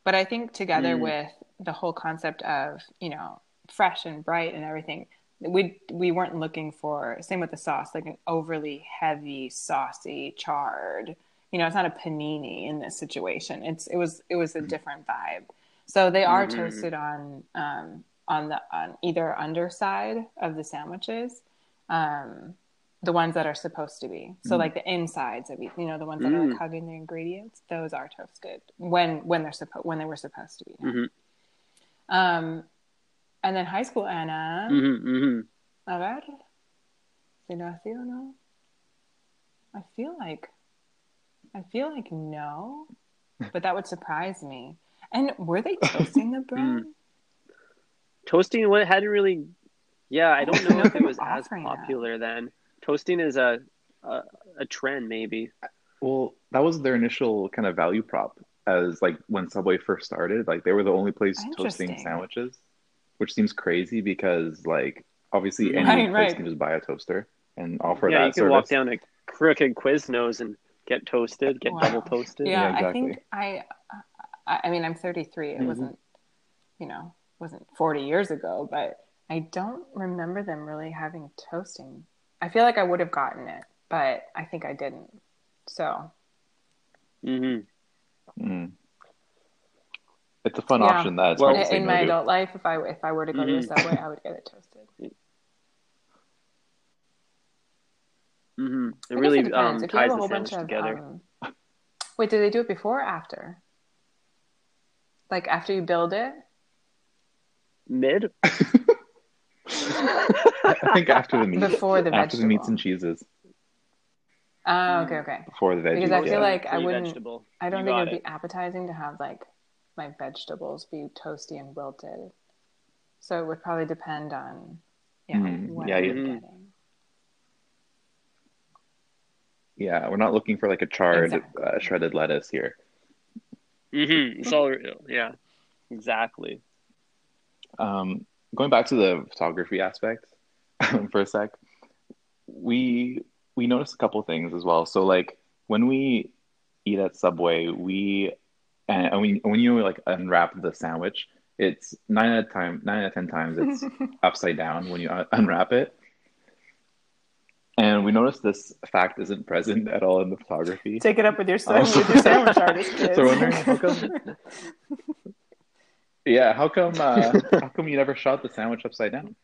but I think together Mm. with the whole concept of you know fresh and bright and everything, we we weren't looking for same with the sauce like an overly heavy, saucy, charred. You know, it's not a panini in this situation. It's it was it was a different vibe. So they are Mhm. toasted on um, on the on either underside of the sandwiches, um, the ones that are supposed to be. So Mm. like the insides of each, you know, the ones that are Mm. like hugging the ingredients, those are toasted when when they're supposed when they were supposed to be. hmm Um, and then high school Anna, hmm hmm a ver, si lo así o no. I feel like, I feel like no, but that would surprise me. And were they toasting the bread? Toasting what hadn't really. Yeah, I don't know if it was as Offering that. popular then. Toasting is a a, a trend, maybe. Well, that was their initial kind of value prop as like when Subway first started, like they were the only place toasting sandwiches, which seems crazy because like obviously any Right, place right. can just buy a toaster and offer yeah, that you can service. walk down a crooked Quiznos and get toasted, get Wow. double toasted. Yeah, Yeah, I think I, I, I mean, I'm 33. It Mhm. wasn't, you know, wasn't 40 years ago, but I don't remember them really having toasting. I feel like I would have gotten it, but I think I didn't. So Mm-hmm. Mm. It's a fun Yeah. option that it's Well, hard to say in no my to. adult life, if I if I were to go to a Mhm. subway, I would get it toasted. hmm It I guess it really depends. um, if you ties have a the whole bunch sandwich of together. um, wait, do they do it before or after? Like after you build it? Mid. I think after the meat, Before the after the meats and cheeses. Oh, okay, okay. before the veggies. Because I yeah. feel like I wouldn't- vegetable. I don't You think it got would be appetizing to have like my vegetables be toasty and wilted. So it would probably depend on yeah, Mhm. what Yeah, I'm you- getting. yeah, we're not looking for like a charred Exactly. uh, shredded lettuce here. Mm-hmm. It's all real. yeah, exactly. Um, going back to the photography aspect for a sec, we we noticed a couple things as well. So like when we eat at Subway, we and we, when you like unwrap the sandwich, it's nine out of time nine out of ten times it's upside down when you un- unwrap it. And we noticed this fact isn't present at all in the photography. Take it up with your son, Oh. with your sandwich artist kids. So wondering how come Yeah, how come uh, how come you never shot the sandwich upside down?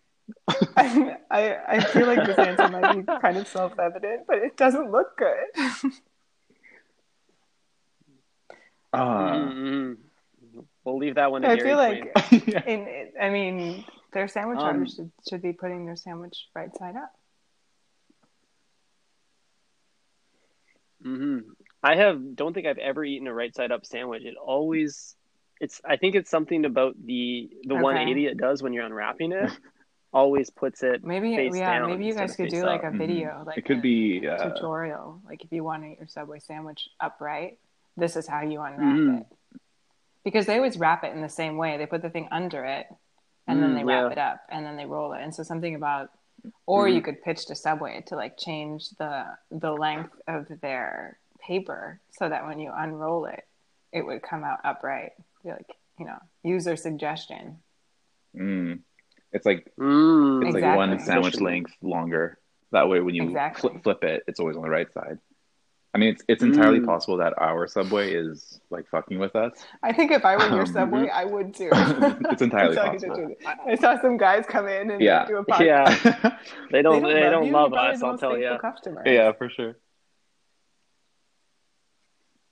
I, I I feel like this answer might be kind of self-evident, but it doesn't look good. Uh, Mhm. We'll leave that one. I Dairy feel like yeah. in I mean their sandwich Um, artists should, should be putting their sandwich right side up. hmm I have don't think I've ever eaten a right side up sandwich. It always it's I think it's something about the the Okay. 180 it does when you're unwrapping it. always puts it Maybe face yeah, down maybe you guys could face do like up. a Mhm. video, like it could a be uh, tutorial. Like if you want to eat your Subway sandwich upright, this is how you unwrap Mhm. it. Because they always wrap it in the same way. They put the thing under it, and then Mm, they wrap yeah. it up, and then they roll it. And so something about, or Mhm. you could pitch to Subway to like change the the length of their paper so that when you unroll it, it would come out upright. Be like you know, user suggestion. mm, it's like Mm. it's like one sandwich length longer. That way, when you Exactly. flip, flip it, it's always on the right side. I mean, it's it's entirely Mm. possible that our subway is like fucking with us. I think if I were your Um, Subway, I would too. it's entirely I'm telling you the possible. I saw some guys come in and Yeah. do a podcast. Yeah, they don't they don't you. love, You're probably us. I'll tell faithful you. Customer. yeah, for sure.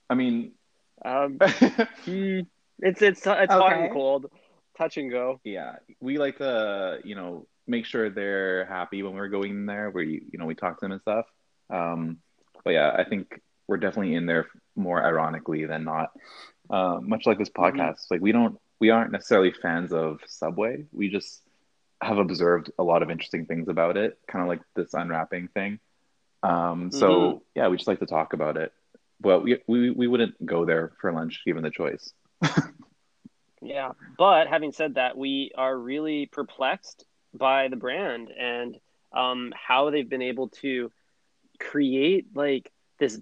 I mean, Um, hmm, it's it's it's hot and cold, touch and go. yeah, we like to you know make sure they're happy when we're going in there. We you know we talk to them and stuff. Um, but yeah, I think we're definitely in there more ironically than not. Uh, much like this podcast, like we don't we aren't necessarily fans of Subway. We just have observed a lot of interesting things about it, kind of like this unwrapping thing. Um, so Mhm. yeah, we just like to talk about it. But we, we we wouldn't go there for lunch given the choice. Yeah, but having said that, we are really perplexed by the brand and um, how they've been able to create like this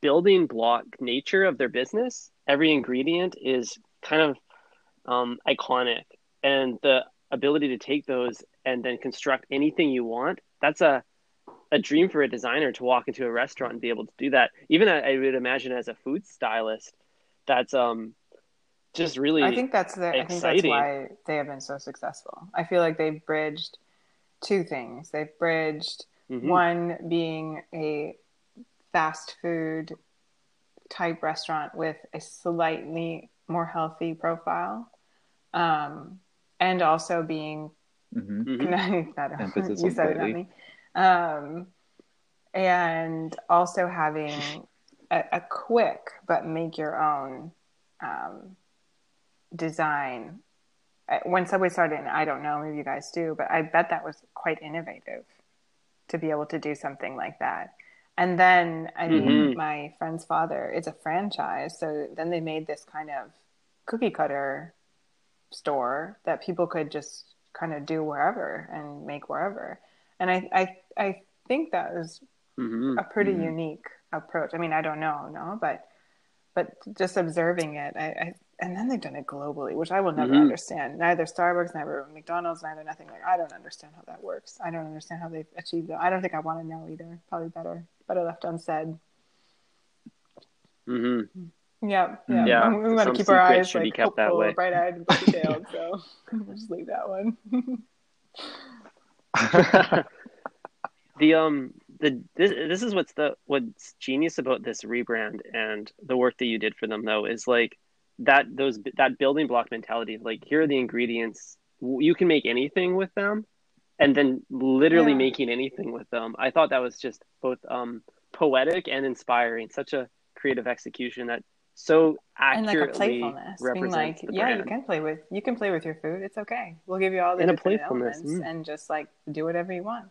building block nature of their business. Every ingredient is kind of um, iconic, and the ability to take those and then construct anything you want. That's a a dream for a designer to walk into a restaurant and be able to do that. Even I, I would imagine as a food stylist, that's um just really I think that's the, I think that's why they have been so successful. I feel like they've bridged two things. They've bridged Mhm. one being a fast food type restaurant with a slightly more healthy profile, um, and also being hmm Mhm. Don't- Emphasis you said it, not me. Um, and also having a, a quick but make your own um, design. Uh, When Subway started, and I don't know, maybe you guys do, but I bet that was quite innovative to be able to do something like that. And then, I mean, Mhm. my friend's father is a franchise, so then they made this kind of cookie cutter store that people could just kind of do wherever and make wherever. And I, I, I think that was Mhm. a pretty Mhm. unique approach. I mean, I don't know, no, but but just observing it, I, I and then they've done it globally, which I will never Mhm. understand. Neither Starbucks, neither McDonald's, neither nothing like. I don't understand how that works. I don't understand how they've achieved it. I don't think I want to know either. Probably better, better left unsaid. Mm-hmm. Yeah, yeah. Yeah, we want to keep our eyes like kept that way. bright-eyed, and bushy-tailed. so we'll just leave that one. the um the this, this is what's the what's genius about this rebrand and the work that you did for them though is like that those that building block mentality like here are the ingredients you can make anything with them and then literally Yeah. making anything with them i thought that was just both um poetic and inspiring. Such a creative execution that so and like a accurately playfulness, being represents like, the yeah, you can play with you can play with your food. It's okay. We'll give you all the And a playfulness, elements mm. and just like do whatever you want.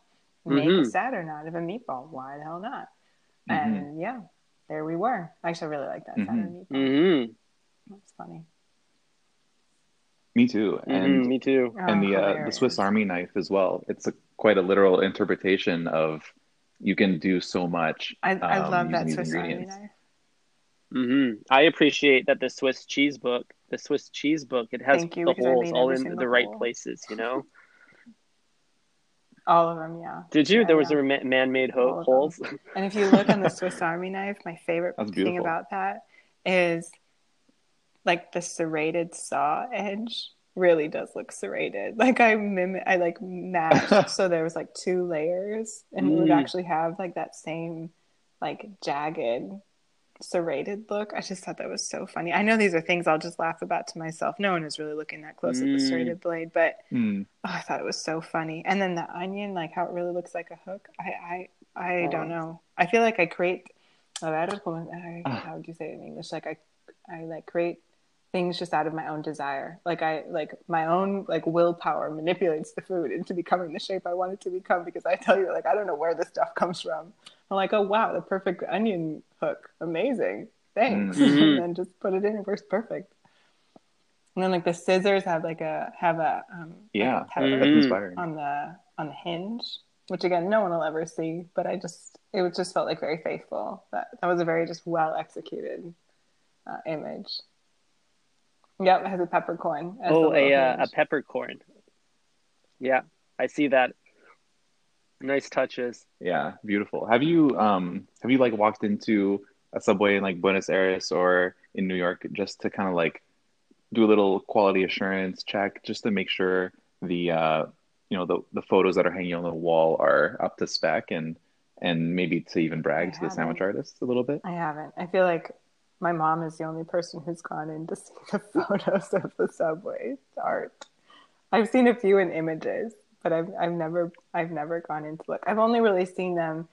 Make a Mhm. Saturn out of a meatball. Why the hell not? Mhm. And yeah, there we were. Actually, I really like that Mhm. Saturn meatball. Mm-hmm. That's funny. Me too. And Mhm, me too. and Oh, the uh, the. Swiss Army knife as well. It's a, quite a literal interpretation of you can do so much. I, I um, love that Swiss Army ingredients. knife. hmm I appreciate that the Swiss cheese book, the Swiss cheese book, it has Thank you, the because holes all in single the right hole. places. You know? All of them, yeah. Did you? Yeah, there was yeah. a ma- man-made All ho- holes. And if you look on the Swiss Army knife, my favorite thing about that is like the serrated saw edge really does look serrated. Like I mim- I like matched so there was like two layers and it would Mm. actually have like that same like jagged serrated look. I just thought that was so funny. I know these are things I'll just laugh about to myself. No one is really looking that close at the Mm. serrated blade, but Mm. Oh, I thought it was so funny. And then the onion, like how it really looks like a hook. I I, I don't know. I feel like I create. a ver, como- I- How would you say it in English? Like I, I like create things just out of my own desire. Like I like my own like willpower manipulates the food into becoming the shape I want it to become. Because I tell you, like I don't know where this stuff comes from. I'm like, oh wow, the perfect onion hook, amazing, thanks. Mhm. and then just put it in. It works perfect. And then like the scissors have like a have a um, Yeah, like a pepper that's Mhm. on the on the hinge, which again no one will ever see. But I just it just felt like very faithful. That that was a very just well executed uh, image. Yep, it has a peppercorn. as oh, a uh, a peppercorn. Yeah, I see that. Nice touches. Yeah, beautiful. Have you um have you like walked into a subway in like Buenos Aires or in New York just to kind of like do a little quality assurance check just to make sure the uh you know the the photos that are hanging on the wall are up to spec and and maybe to even brag I to the sandwich haven't. artists a little bit? I haven't. I feel like my mom is the only person who's gone in to see the photos of the subway art. I've seen a few in images, but I've I've never I've never gone in to look. I've only really seen them.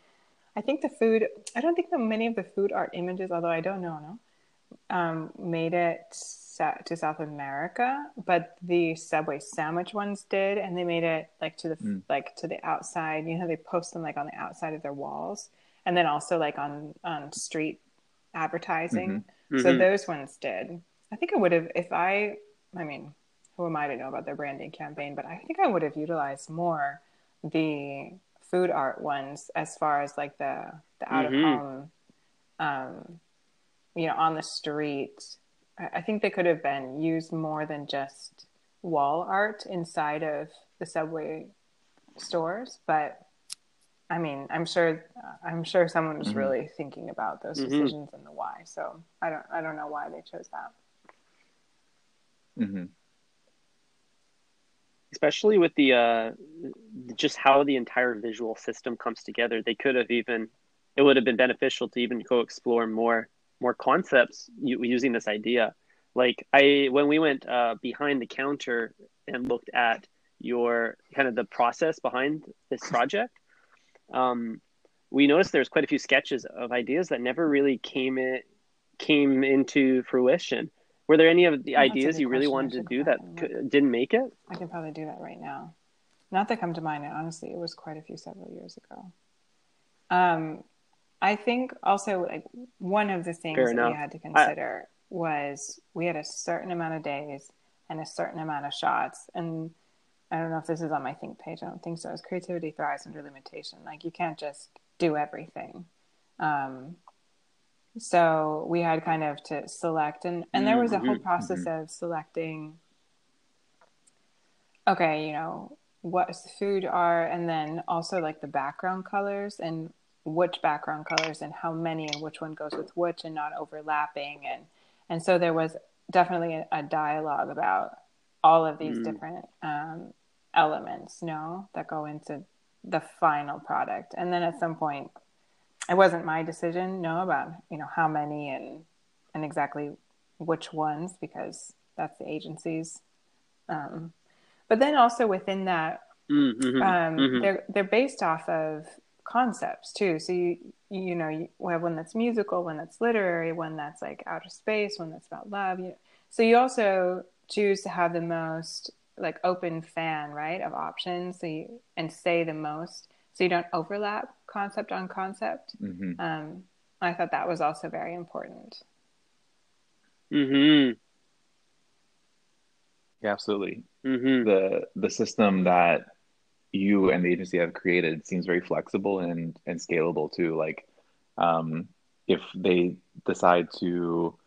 I think the food. I don't think that many of the food art images, although I don't know, no, um, made it to South America. But the Subway sandwich ones did, and they made it like to the Mm. like to the outside. You know, they post them like on the outside of their walls, and then also like on on street advertising. So Mhm. those ones did. I think I would have if I. I mean, who am I to know about their branding campaign? But I think I would have utilized more the food art ones as far as like the the out of home, um, you know, on the street. I, I think they could have been used more than just wall art inside of the subway stores, but. I mean, I'm sure. I'm sure someone was Mhm. really thinking about those Mhm. decisions and the why. So I don't. I don't know why they chose that. Mm-hmm. especially with the uh, just how the entire visual system comes together. They could have even it would have been beneficial to even go explore more more concepts using this idea. Like I when we went uh, behind the counter and looked at your kind of the process behind this project, um, we noticed there's quite a few sketches of ideas that never really came in, came into fruition. Were there any of the that's ideas you really wanted to do that didn't make it? I can probably do that right now. Not that come to mind. Honestly, it was quite a few several years ago. Um, I think also like one of the things Fair that we had to consider was we had a certain amount of days and a certain amount of shots. And I don't know if this is on my think page. I don't think so. As creativity thrives under limitation. Like you can't just do everything. Um, so we had kind of to select, and and there was a whole Mhm, process of selecting. Okay, you know what the food are, and then also like the background colors and which background colors and how many and which one goes with which and not overlapping and and so there was definitely a, a dialogue about all of these Mm. different um, elements no that go into the final product and then at some point it wasn't my decision no about you know how many and and exactly which ones because that's the agency's um, but then also within that Mm-hmm. um, Mhm. they're they're based off of concepts too. So you you know you have one that's musical one that's literary one that's like outer space one that's about love you know. so you also choose to have the most like open fan right of options so you and say the most so you don't overlap concept on concept hmm um, i thought that was also very important Mm-hmm. Yeah, absolutely. Mm-hmm. The the system that you and the agency have created seems very flexible and and scalable too. Like, um, if they decide to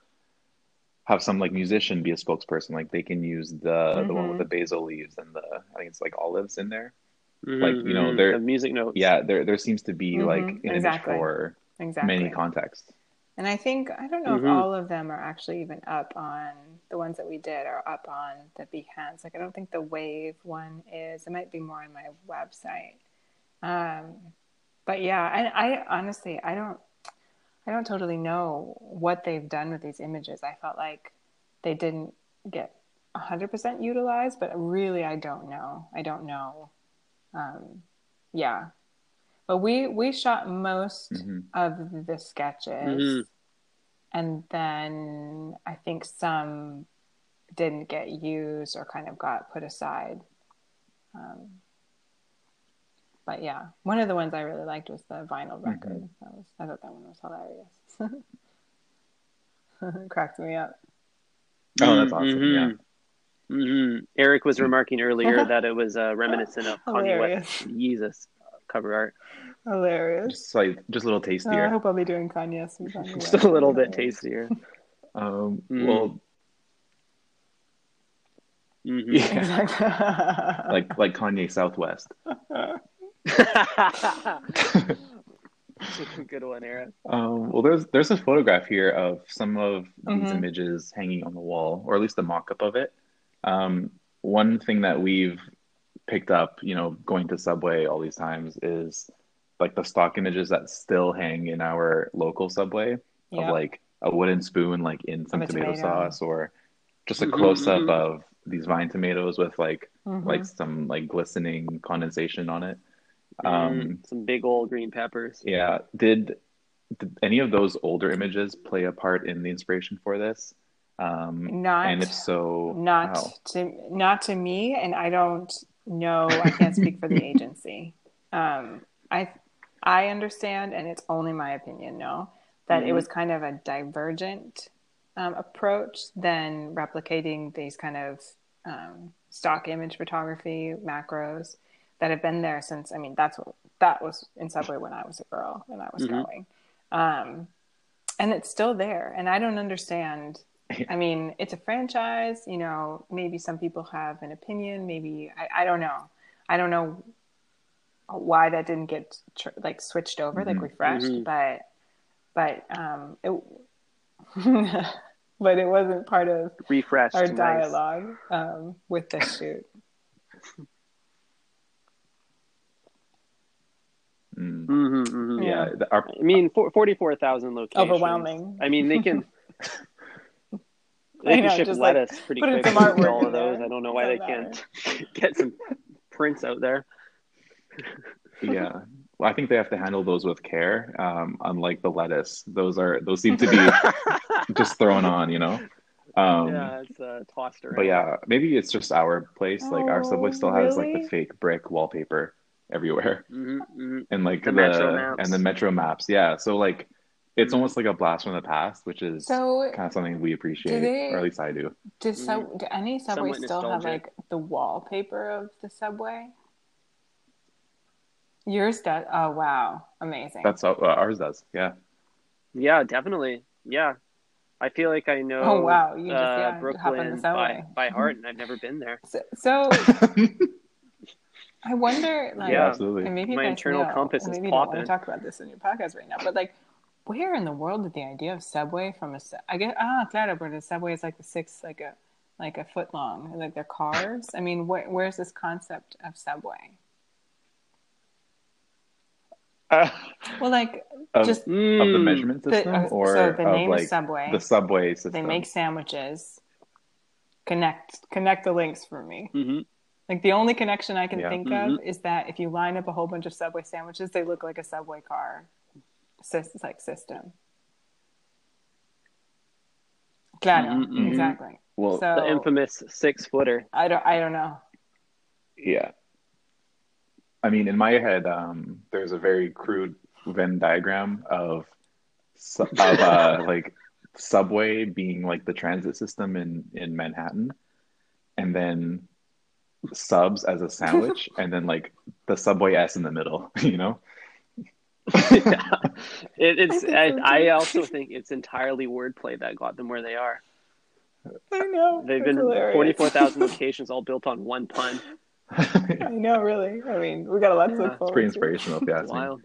have some like musician be a spokesperson, like they can use the the one with the basil leaves and the I think it's like olives in there. Like, you know, Mhm. there- The music notes. Yeah, there there seems to be like Mhm, an exactly. image for exactly many contexts. And I think I don't know if all of them are actually even up on the ones that we did are up on the Behance. Like I don't think the Wave one is. It might be more on my website. Um, but yeah, I, I honestly I don't I don't totally know what they've done with these images. I felt like they didn't get hundred percent utilized, but really I don't know. I don't know. Um, yeah. But we we shot most Mhm. of the sketches. Mhm. And then I think some didn't get used or kind of got put aside. Um, but yeah, one of the ones I really liked was the vinyl record. That was I thought that one was hilarious. Cracked me up. Oh, that's awesome. Mhm. Yeah. Mhm. Eric was remarking earlier that it was uh, reminiscent of Kanye Hilarious. West Yeezus cover art. Hilarious. Just like just a little Oh, I hope I'll be doing Kanye sometime. Just a little bit tastier. Um, Mm. well, Mhm. yeah, Exactly. like like Kanye Southwest. Good one, Eric. Um, well, there's there's a photograph here of some of these Mhm. images hanging on the wall, or at least a mock-up of it. Um, one thing that we've picked up, you know, going to Subway all these times is like the stock images that still hang in our local Subway Yeah. of like a wooden spoon, like in some tomato, tomato. sauce, or just a Mhm, close-up mhm. of these vine tomatoes with like Mhm. like some like glistening condensation on it. Um, some big old green peppers. yeah. Did, did any of those older images play a part in the inspiration for this? Um, Not- and if so, not how? to not to me and i don't know i can't speak for the agency um, i i understand and it's only my opinion no that it Mhm. was kind of a divergent um, approach than replicating these kind of um, stock image photography macros that have been there since i mean that's what that was in subway when i was a girl and i was Mhm. going um, and it's still there and i don't understand I mean, it's a franchise. You know, maybe some people have an opinion. Maybe I, I don't know. I don't know why that didn't get tr- like switched over, like Mhm. refreshed. Mhm. But but um, it but it wasn't part of Refreshed. our nice. dialogue um, with the shoot. Mm. Mhm, mhm. Yeah, Yeah. our, I mean, for, 44,000 locations. Overwhelming. I mean, they can. They I can know, ship just, like, lettuce pretty put quick some with all in of those. I don't know why they can't get some prints out there. yeah. Well, I think they have to handle those with care. Um, unlike the lettuce, those are those seem to be just thrown on, you know. Um, yeah, it's uh, tossed around. But yeah, maybe it's just our place. Like our subway Oh, still has like the fake brick wallpaper everywhere, hmm hmm and like The the, Metro maps. and the metro maps. Yeah, so like it's Mhm. almost like a blast from the past, which is So kind of something we appreciate, they- or at least I do. do, sub, do any subways Somewhat still have like the wallpaper of the subway? Yours does. Oh wow, amazing. That's uh, ours does. Yeah. Yeah, definitely. Yeah. I feel like I know Oh, wow. You just, uh, yeah, hop on the Brooklyn by, subway. by heart, and I've never been there. So, so I wonder, like, Yeah, absolutely. and maybe you My internal know, compass is maybe you don't want to talk about this in your podcast right now, but like, where in the world did the idea of subway from a? su- guess ah, claro, but the subway is like the six, like a like a foot long, like they're cars. I mean, wh- where's this concept of subway? Well, like of, just of the Mm. measurement the, system, uh, or so the of name like Subway. the subway system. they make sandwiches. Connect connect the links for me. Mhm. Like the only connection I can Yeah. think Mhm. of is that if you line up a whole bunch of Subway sandwiches, they look like a Subway car. sys- like system. Claro, Mhm, mhm. exactly. Well, So The infamous six footer. I don't I don't know. yeah. I mean, in my head, um, there's a very crude Venn diagram of of uh, like subway being like the transit system in in Manhattan, and then subs as a sandwich, and then like the subway S in the middle. You know? yeah. It, it's. think I. I also think it's entirely wordplay that got them where they are. I know. They've been hilarious. forty-four thousand locations, all built on one pun. I know, really. I mean, we got a lot to Yeah. look It's forward pretty to. inspirational, if you ask me. Wild.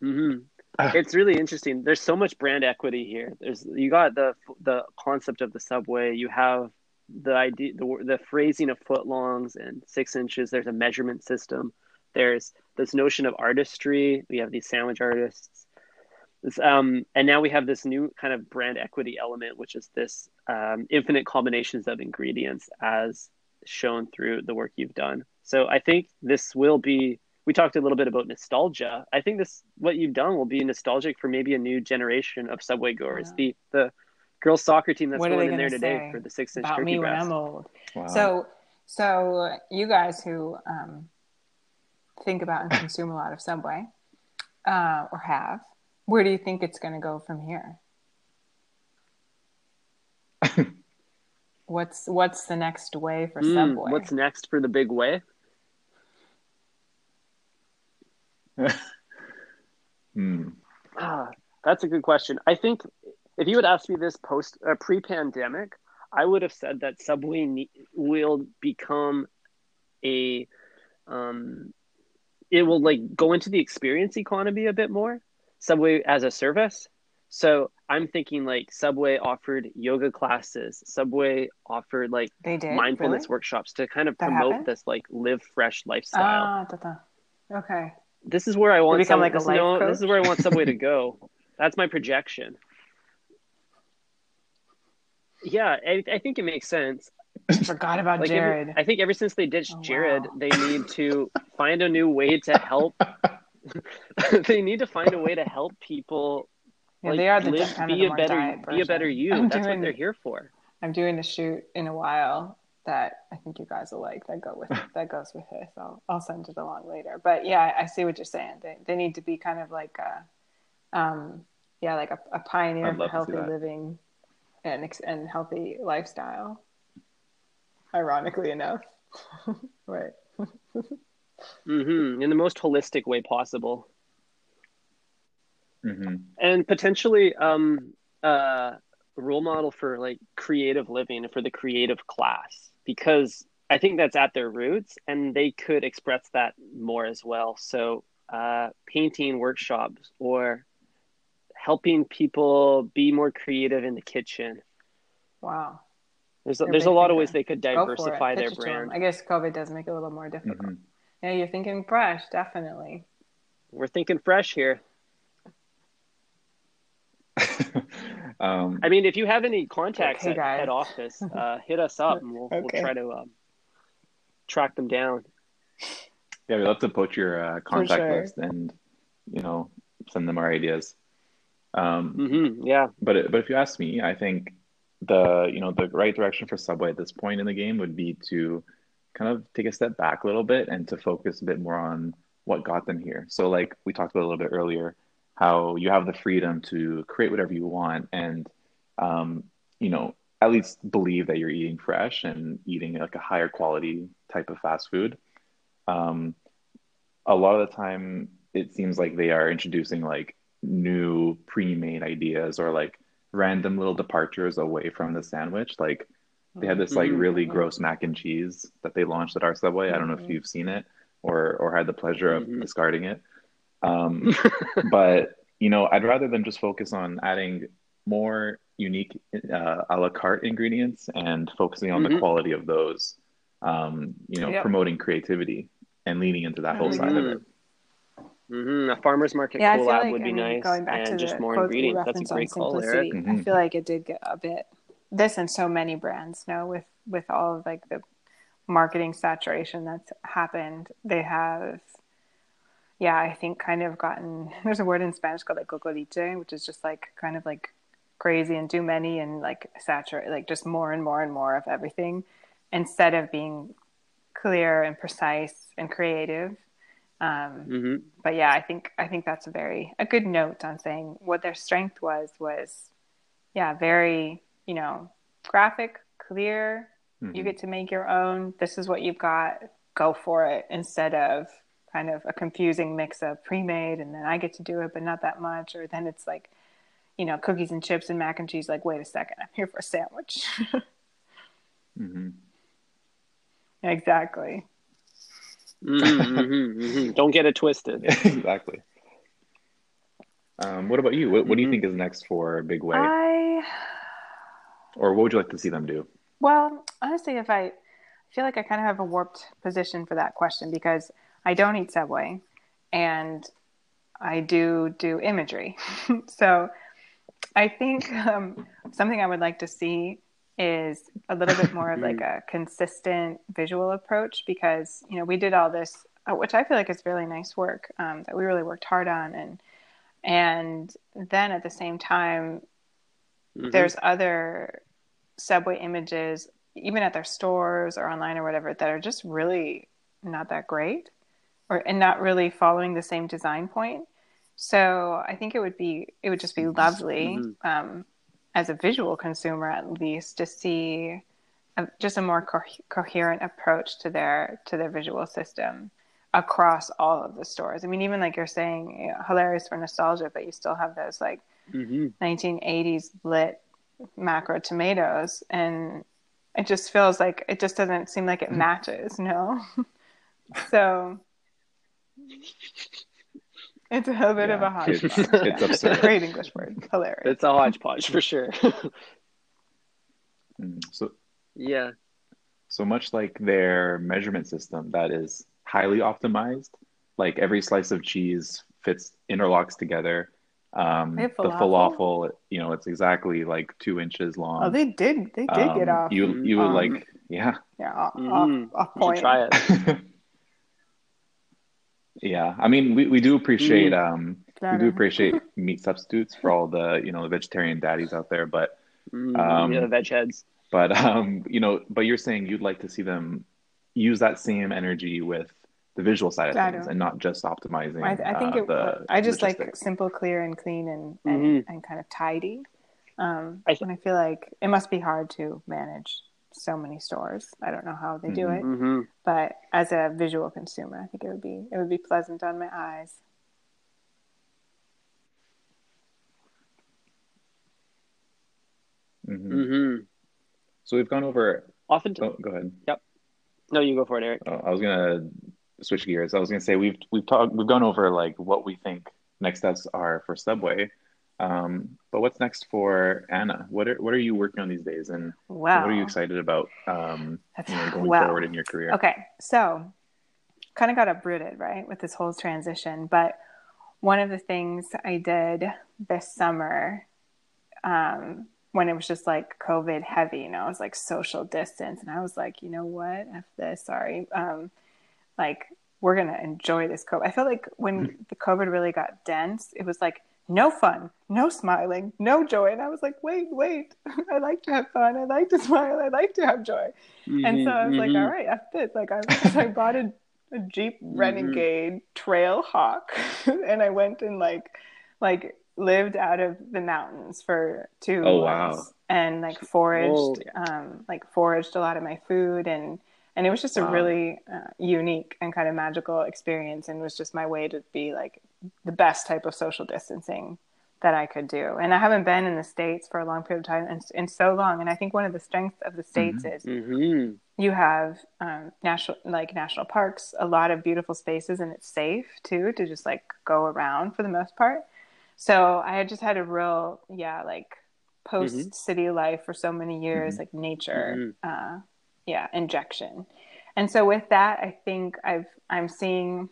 hmm It's really interesting. There's so much brand equity here. There's you got the the concept of the subway. You have the idea, the the phrasing of footlongs and six inches. There's a measurement system. There's this notion of artistry. We have these sandwich artists. This, um, and now we have this new kind of brand equity element, which is this um, infinite combinations of ingredients, as shown through the work you've done. So I think this will be. We talked a little bit about nostalgia. I think this what you've done will be nostalgic for maybe a new generation of Subway goers. Yeah. The the girls soccer team that's going in there today for the six inch About turkey me when breast. I'm old. Wow. So, so you guys who um, think about and consume a lot of Subway, uh, or have, where do you think it's going to go from here? what's what's the next way for Mm, Subway? what's next for the big way? Hmm. Ah, that's a good question. I think if you had asked me this post uh, pre-pandemic, I would have said that Subway ne- will become a um, it will like go into the experience economy a bit more. Subway as a service. So I'm thinking like Subway offered yoga classes. Subway offered like they did mindfulness really? workshops to kind of That promote happened? this like live fresh lifestyle. Ah, da, da. okay. This is where I want Sub- like a this, no, this is where I want Subway to go. That's my projection. Yeah, I, I think it makes sense. Forgot about Like every- Jared. I think ever since they ditched Oh, Jared, wow. they need to find a new way to help. they need to find a way to help people. yeah, like, they are the live, be a better, be a better you. I'm That's doing, what they're here for. I'm doing a shoot in a while that I think you guys will like. That go with that goes with this. I'll I'll send it along later. But yeah, I see what you're saying. They they need to be kind of like a, um, yeah, like a, a pioneer I'd for love to see healthy living, and and healthy lifestyle. Ironically enough, right? hmm in the most holistic way possible. hmm and potentially um uh role model for like creative living for the creative class because i think that's at their roots and they could express that more as well so uh painting workshops or helping people be more creative in the kitchen Wow. there's a, there's a lot of ways they could Go for it. diversify their Pitch it to 'em. brand I guess COVID does make it a little more difficult. hmm Yeah, you're thinking fresh, definitely. we're thinking fresh here um, i mean if you have any contacts Hey, at guys. head office uh hit us up and we'll, Okay. we'll try to um, track them down yeah, we'd love to poach your uh, contact sure. list and you know send them our ideas. Um, hmm yeah but but if you ask me, I think the you know the right direction for Subway at this point in the game would be to kind of take a step back a little bit and to focus a bit more on what got them here. So like we talked about a little bit earlier, how you have the freedom to create whatever you want and um, you know at least believe that you're eating fresh and eating like a higher quality type of fast food. Um, a lot of the time, it seems like they are introducing like new pre-made ideas or like random little departures away from the sandwich. Like they had this like really gross mac and cheese that they launched at our Subway. I don't know if Mhm. you've seen it or or had the pleasure of Mhm. discarding it. Um, but you know, I'd rather them just focus on adding more unique uh, a la carte ingredients and focusing on the Mhm. quality of those. Um, you know, Yep. promoting creativity and leaning into that whole side of it. Mm-hmm. A farmer's market Yeah, I feel collab like would I be mean, nice, going back to and just the more quote that you ingredients. That's a great call, Eric. simplicity. I feel like it did get a bit this and so many brands. No, with with all of like the marketing saturation that's happened, they have yeah, I think kind of gotten there's a word in Spanish called like cocoliche, which is just like kind of like crazy and too many and like saturate like just more and more and more of everything instead of being clear and precise and creative. Um, Mm-hmm. but yeah, I think I think that's a very a good note on saying what their strength was was yeah, very, you know, graphic, clear. You Mhm. get to make your own. This is what you've got. Go for it instead of kind of a confusing mix of pre-made and then I get to do it but not that much or then it's like you know, cookies and chips and mac and cheese like wait a second, I'm here for a sandwich. Mhm. exactly. Mm-hmm, Don't get it twisted. exactly. Um, what about you? What, what do you Mhm. think is next for Big Way, I or what would you like to see them do? Well, honestly, if I, I feel like I kind of have a warped position for that question because I don't eat Subway and I do do imagery. so I think um, something I would like to see is a little bit more of like a consistent visual approach because, you know, we did all this, uh, which I feel like is really nice work um, that we really worked hard on. And, and then at the same time, Mhm. there's other subway images even at their stores or online or whatever that are just really not that great or and not really following the same design point. So i think it would be it would just be lovely Mhm. um, as a visual consumer at least to see a, just a more co- coherent approach to their to their visual system across all of the stores. I mean even like you're saying you know, hilarious for nostalgia but you still have those like Mhm. 1980s lit macro tomatoes and it just feels like it just doesn't seem like it matches no so it's a little bit of a Yeah, it's, hodgepodge it's absurd. great english word hilarious It's a hodgepodge for sure. Mm. So, yeah. so much like their measurement system that is highly optimized, like every slice of cheese fits interlocks together. Um, They have the falafel? falafel, you know, it's exactly like two inches long. oh they did they did get Um, off You you would um, like yeah. yeah off, Mhm. off, off point should try it. yeah, I mean we, we do appreciate Mm. um we do appreciate meat substitutes for all the you know the vegetarian daddies out there, but Mm, Um, yeah, the veg heads. but um you know but you're saying you'd like to see them use that same energy with the visual side of I things don't- and not just optimizing. I, I think uh, it. the I just like simple, clear, and clean, and and, Mhm. and kind of tidy. Um, I th- and I feel like it must be hard to manage so many stores. I don't know how they do Mhm. it, hmm but as a visual consumer, I think it would be it would be pleasant on my eyes. Mhm. hmm So we've gone over. Often, Oh, go ahead. Yep. No, you go for it, Eric. Oh, I was gonna switch gears. I was gonna say we've we've talked we've gone over like what we think next steps are for Subway. Um, but what's next for Anna? What are what are you working on these days, and Wow. what are you excited about? Um, you know, going Wow. forward in your career. Okay, so kind of got uprooted, right, with this whole transition. But one of the things I did this summer, um, when it was just like COVID heavy, you know, it was like social distance, and I was like, you know what, f this, sorry, um, like we're gonna enjoy this COVID. I felt like when the COVID really got dense, it was like no fun, no smiling, no joy, and I was like, wait, wait, I like to have fun, I like to smile, I like to have joy. And so I was like, Mhm, all right, F this. Like I, I bought a, a Jeep Mm-hmm. Renegade Trail Hawk and I went and like like lived out of the mountains for two Oh, wow. months and like foraged Holy- um like foraged a lot of my food and and it was just a really uh, unique and kind of magical experience and was just my way to be like the best type of social distancing that I could do. And I haven't been in the States for a long period of time and in so long. And I think one of the strengths of the States is mhm. you have um, national like national parks, a lot of beautiful spaces, and it's safe too to just like go around for the most part. So I had just had a real yeah like post city life for so many years, like nature, uh, yeah, injection. And so with that, I think I've I'm seeing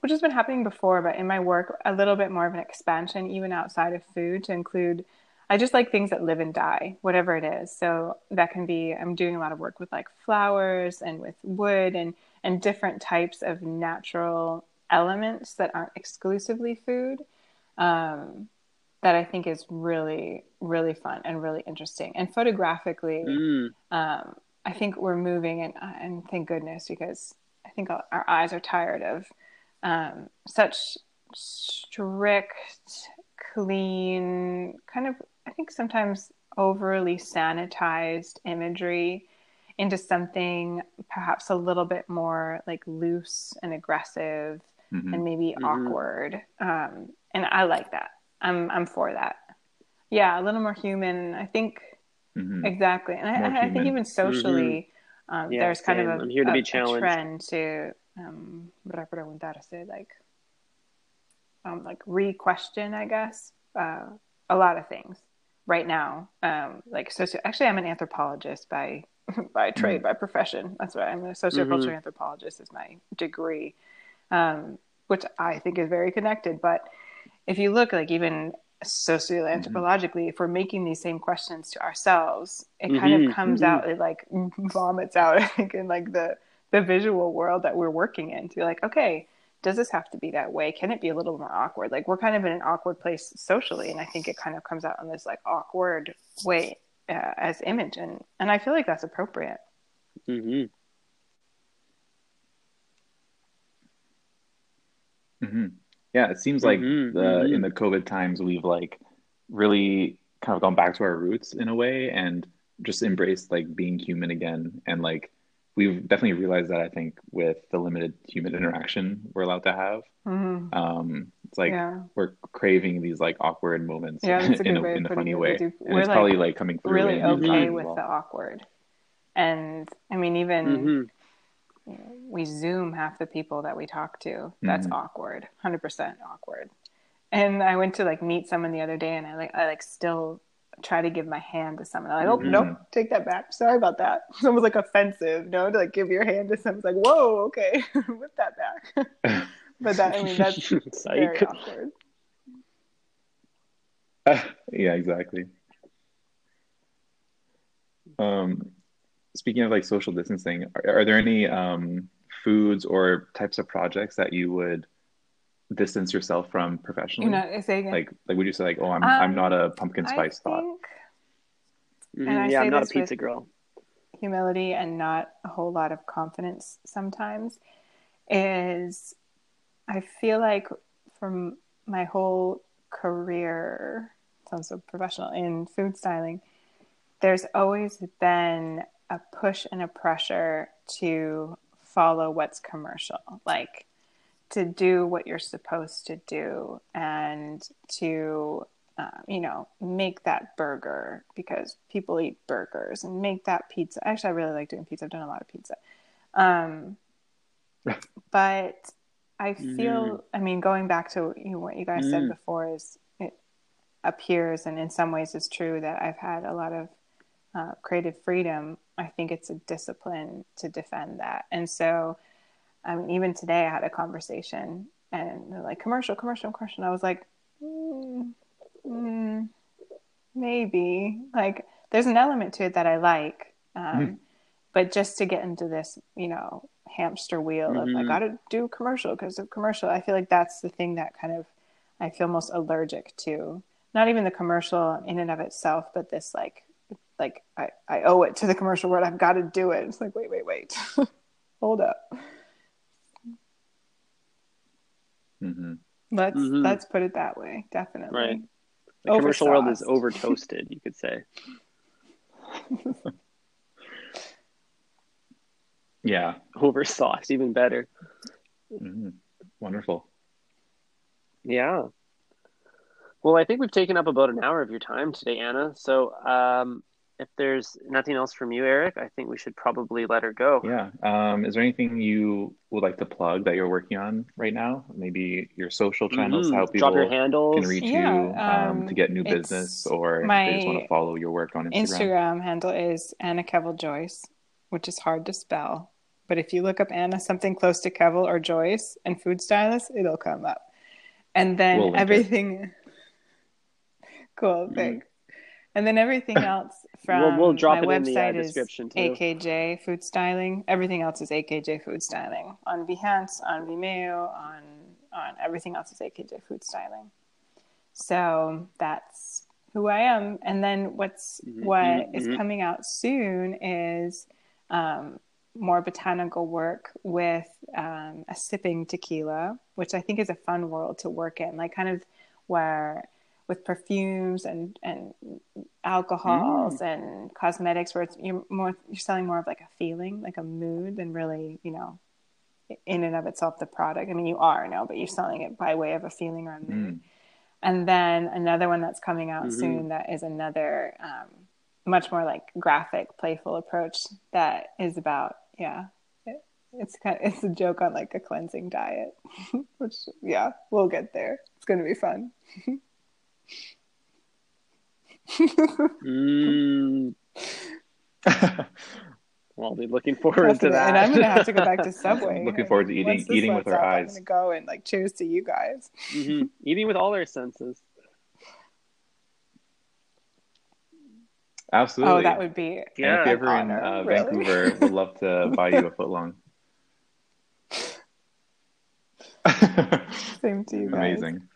which has been happening before, but in my work, a little bit more of an expansion, even outside of food, to include. I just like things that live and die, whatever it is. So that can be. I'm doing a lot of work with like flowers and with wood and and different types of natural elements that aren't exclusively food um, that I think is really, really fun and really interesting. And photographically, Mm. um, I think we're moving, and, and thank goodness, because I think our eyes are tired of um, such strict, clean, kind of, I think sometimes overly sanitized imagery into something perhaps a little bit more like loose and aggressive Mhm. and maybe Mhm. awkward. Um, and I like that. I'm I'm for that. Yeah, a little more human. I think Mhm. exactly, and I, I, I think even socially, um, Yeah, there's kind same. of a, I'm here to a- be a trend to um, preguntarse, like um, like re-question, I guess, uh, a lot of things right now. Um, like socio. Actually, I'm an anthropologist by by trade, by profession. That's why I'm a sociocultural anthropologist is my degree, um, which I think is very connected. But if you look, like even socioanthropologically, if we're making these same questions to ourselves, it kind of comes mhm. out, it like vomits out, I think, in like the the visual world that we're working in. To be like, okay, does this have to be that way? Can it be a little more awkward? Like we're kind of in an awkward place socially, and I think it kind of comes out in this like awkward way uh, as image, and and I feel like that's appropriate. hmm hmm Yeah, it seems like Mhm, the mhm. in the COVID times we've like really kind of gone back to our roots in a way and just embraced like being human again and like we've definitely realized that I think with the limited human interaction we're allowed to have. Mm-hmm. Um, it's like Yeah. we're craving these like awkward moments Yeah, that's a in a way in a funny way. do- And it's like, probably like coming through really okay design with well. the awkward. And I mean, even hmm you know, we Zoom half the people that we talk to. That's Mhm. awkward, hundred percent awkward. And I went to like meet someone the other day, and I like I like still try to give my hand to someone. I'm like, oh Mhm. nope, take that back. Sorry about that. It's almost like offensive, no, to like give your hand to someone. It's like, whoa, okay, whip that back. but that I mean that's very awkward. yeah, exactly. Um, speaking of like social distancing, are, are there any um, foods or types of projects that you would distance yourself from professionally? You know, say again. like, like would you say like, oh, I'm I'm Um, not a pumpkin I spice thought. think Mhm. And I Yeah, I'm not a pizza girl. humility and not a whole lot of confidence sometimes is I feel like from my whole career, sounds so professional in food styling, there's always been a push and a pressure to follow what's commercial, like to do what you're supposed to do and to uh, you know, make that burger because people eat burgers and make that pizza. Actually, I really like doing pizza. I've done a lot of pizza. Um, but I feel, I mean, going back to you know, what you guys said Mm. before is it appears, and in some ways it's true that I've had a lot of uh, creative freedom. I think it's a discipline to defend that. And so, I mean, even today I had a conversation and they're like, commercial, commercial, commercial. And I was like, mm, mm, maybe like there's an element to it that I like, um, Mhm. but just to get into this, you know, hamster wheel of I Mhm. got to do commercial because of commercial. I feel like that's the thing that kind of I feel most allergic to. Not even the commercial in and of itself, but this like, like I, I owe it to the commercial world. I've got to do it. It's like wait, wait, wait, hold up. Hmm Let's Mhm. let's put it that way. Definitely. Right. The commercial world is over toasted, you could say. Yeah. Over sauced, even better. Mhm. Wonderful. Yeah. Well, I think we've taken up about an hour of your time today, Anna. So um, if there's nothing else from you, Eric, I think we should probably let her go. Yeah. Um, is there anything you would like to plug that you're working on right now? Maybe your social channels, Mhm. how people Drop your handles. can reach Yeah, you um, um, to get new business or if my they just want to follow your work on Instagram. Instagram handle is Anna Keville Joyce, which is hard to spell. But if you look up Anna something close to Keville or Joyce and food stylist, it'll come up. And then We'll link it. everything. cool, thanks. And then everything else from We'll- we'll drop my it in the, uh, website is description, too. AKJ Food Styling. Everything else is AKJ Food Styling on Behance, on Vimeo, on on everything else is AKJ food styling. So that's who I am. And then what's Mhm, what mhm, is mhm. coming out soon is um, more botanical work with um, a sipping tequila, which I think is a fun world to work in, like kind of where with perfumes and and alcohols and cosmetics, where it's you're more you're selling more of like a feeling, like a mood, than really you know in and of itself the product. I mean, you are no, but you're selling it by way of a feeling or a mood. Mm. And then another one that's coming out Mhm. soon that is another um, much more like graphic, playful approach that is about yeah. It, it's kind of, it's a joke on like a cleansing diet, which yeah, we'll get there. It's gonna be fun. Mm, well, I'll be looking forward to that. And I'm gonna have to go back to Subway. Looking forward to eating- eating with our up, eyes. I'm gonna go and like cheers to you guys. Mhm. Eating with all our senses. Absolutely. Oh, that would be And Yeah. if you're ever in uh, really. Vancouver, we'd love to buy you a foot long. same to you guys. Amazing.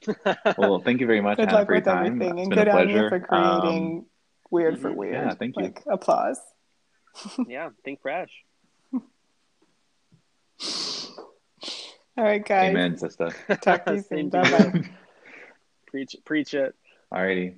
Well, thank you very much, Good Hannah, luck for your with time. everything, It's and been a good on you pleasure. for creating Um, weird for weird. Yeah, thank you. Like applause. yeah, think fresh. All right, guys. amen, sister. Talk to you soon. Bye bye. Preach, preach it. Alrighty.